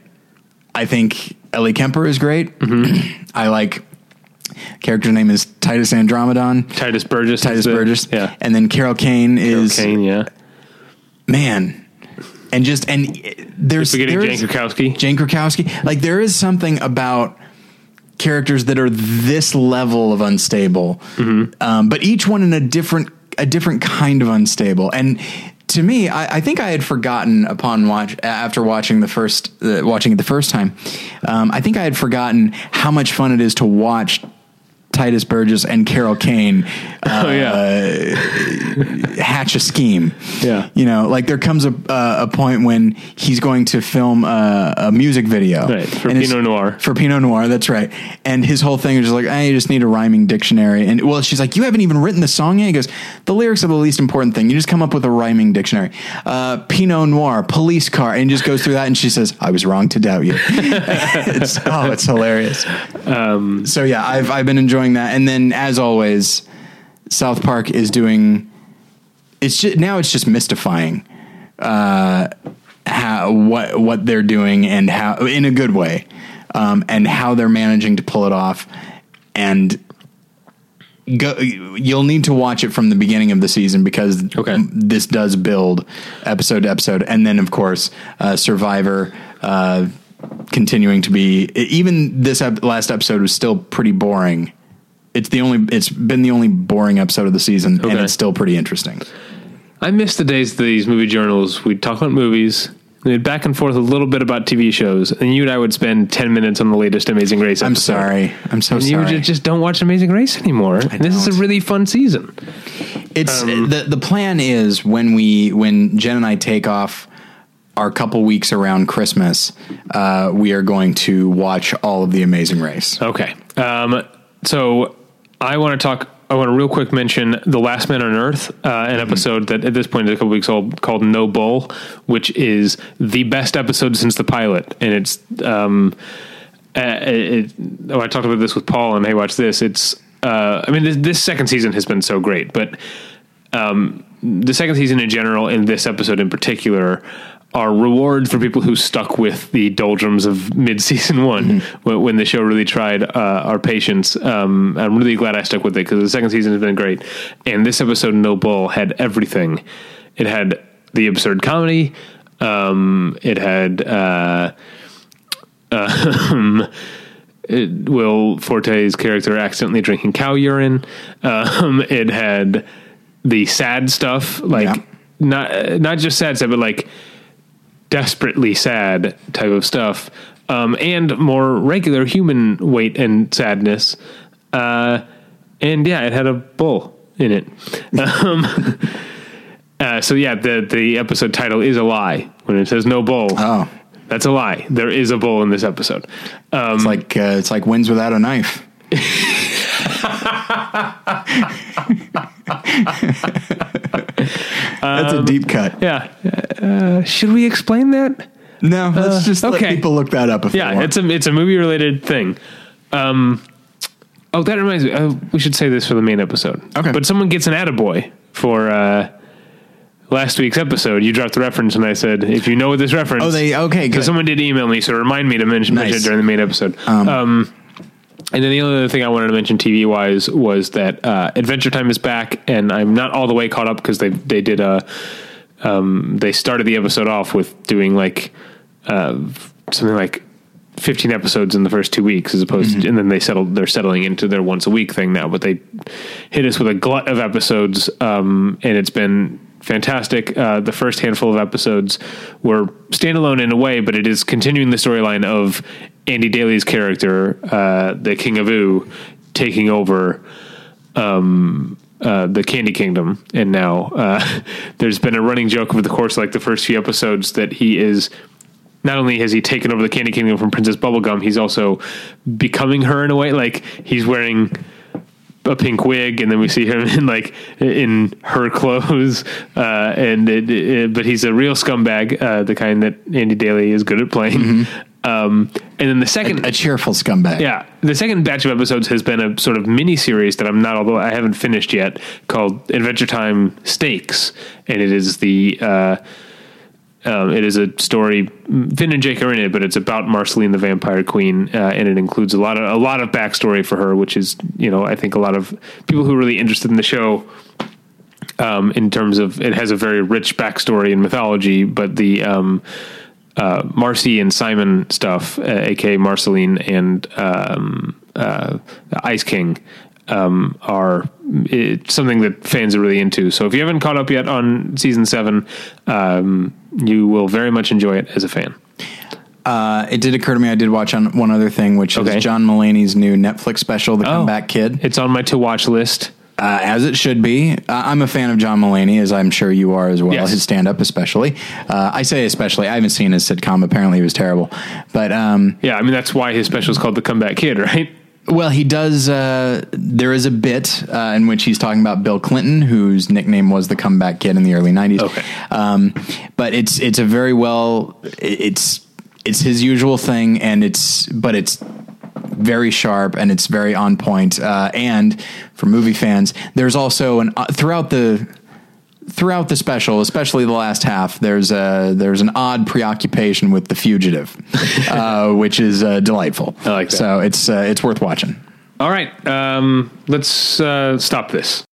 I think Ellie Kemper is great. Mm-hmm. I like character name is Titus Andromedon. Tituss Burgess. Tituss Burgess, Yeah. and then Carol Kane is Kane. Yeah. man, and just and there's Forgetting there Jane Krakowski. Jane Krakowski. Like there is something about characters that are this level of unstable, um, but each one in a different a different kind of unstable. And to me, I, I think I had forgotten upon watch after watching the first uh, watching it the first time. Um, I think I had forgotten how much fun it is to watch. Tituss Burgess and Carol Kane uh, Oh yeah. hatch a scheme. Yeah. You know, like there comes a uh, a point when he's going to film a, a music video. Right, for Pinot Noir. For Pinot Noir, that's right. And his whole thing is just like, I just need a rhyming dictionary. And well, she's like, you haven't even written the song yet. He goes, the lyrics are the least important thing. You just come up with a rhyming dictionary. Uh, Pinot Noir, police car, and he just goes through that. And she says, I was wrong to doubt you. it's, oh, it's hilarious. Um, So yeah, I've I've been enjoying that, and then as always, South Park is doing. It's just now it's just mystifying, uh, how what what they're doing and how in a good way, um, and how they're managing to pull it off, and go. You'll need to watch it from the beginning of the season because Okay. this does build episode to episode, and then of course uh, Survivor. Uh, continuing to be even this ep- last episode was still pretty boring it's the only it's been the only boring episode of the season and it's still pretty interesting I miss the days of these movie journals. We'd talk about movies. We'd back and forth a little bit about TV shows, and you and I would spend ten minutes on the latest Amazing Race. i'm sorry i'm so And you sorry just, just don't watch Amazing Race anymore. This is a really fun season. it's um, the the plan is when we when jen and i take off our couple weeks around christmas uh, we are going to watch all of the amazing race Okay. Um, so I want to talk. I want to real quick mention The Last Man on Earth, uh, an episode that at this point is a couple weeks old called No Bull, which is the best episode since the pilot. And it's, um, uh, it, oh, I talked about this with Paul and Hey, watch this. It's, uh, I mean, this, this second season has been so great, but um, the second season in general and this episode in particular are rewards for people who stuck with the doldrums of mid season one when, when the show really tried uh, our patience. Um, I'm really glad I stuck with it because the second season has been great. And this episode, No Bull, had everything. It had the absurd comedy. Um, it had uh, um, it, Will Forte's character accidentally drinking cow urine. Um, it had the sad stuff, like Yeah. not not just sad stuff, but like desperately sad type of stuff, um, and more regular human weight and sadness. Uh, and yeah, it had a bull in it. Um, uh, so yeah, the the episode title is a lie when it says no bull. Oh. That's a lie. There is a bull in this episode. Um, It's like uh, it's like wins without a knife. That's a deep cut. yeah. Uh, should we explain that? No, let's just let okay. people look that up. If Yeah, they want. it's a it's a movie related thing. Um, oh, that reminds me. Uh, we should say this for the main episode. Okay. But someone gets an attaboy for uh, last week's episode. You dropped the reference, and I said, if you know this reference. Oh, they- okay, Because someone did email me, so remind me to mention, mention it during the main episode. Um, and then the only other thing I wanted to mention TV wise was that uh, Adventure Time is back, and I'm not all the way caught up because they they did a um, they started the episode off with doing like uh, something like 15 episodes in the first two weeks as opposed to, and then they settled they're settling into their once a week thing now but they hit us with a glut of episodes um, and it's been fantastic uh, the first handful of episodes were standalone in a way but it is continuing the storyline of Andy Daly's character uh, the King of Ooo taking over um, uh, the Candy Kingdom, and now uh, there's been a running joke over the course like the first few episodes that he is not only has he taken over the Candy Kingdom from Princess Bubblegum, he's also becoming her in a way. Like he's wearing a pink wig, and then we see him in like in her clothes, uh, and it, it, but he's a real scumbag, uh, the kind that Andy Daly is good at playing. Um, and then the second a cheerful scumbag. yeah, the second batch of episodes has been a sort of mini series that I'm not, although I haven't finished yet, called Adventure Time Stakes, and it is the. Uh, um, it is a story. Finn and Jake are in it, but it's about Marceline, the Vampire Queen, uh, and it includes a lot of a lot of backstory for her, which is you know I think a lot of people who are really interested in the show um, in terms of it has a very rich backstory and mythology, but the um, uh, Marcy and Simon stuff, uh, aka Marceline and um, uh, Ice King, um, are something that fans are really into. So if you haven't caught up yet on season seven, um, you will very much enjoy it as a fan. Uh, it did occur to me I did watch on one other thing, which Okay. is John Mulaney's new Netflix special, The Comeback Kid. It's on my to watch list. uh, as it should be. Uh, I'm a fan of John Mulaney, as I'm sure you are as well. Yes. His stand up, especially. Uh, I say especially. I haven't seen his sitcom. Apparently, it was terrible. But um, Yeah, I mean that's why his special is called The Comeback Kid, right? Well, he does. Uh, there is a bit uh, in which he's talking about Bill Clinton, whose nickname was the Comeback Kid in the early '90s. Okay. Um, but it's it's a very well. It's it's his usual thing, and it's but it's very sharp and it's very on point. Uh, and for movie fans, there's also an uh, throughout the throughout the special, especially the last half, there's a there's an odd preoccupation with the fugitive, uh, which is uh, delightful. I like that. So it's uh, it's worth watching. All right, um, let's uh, stop this.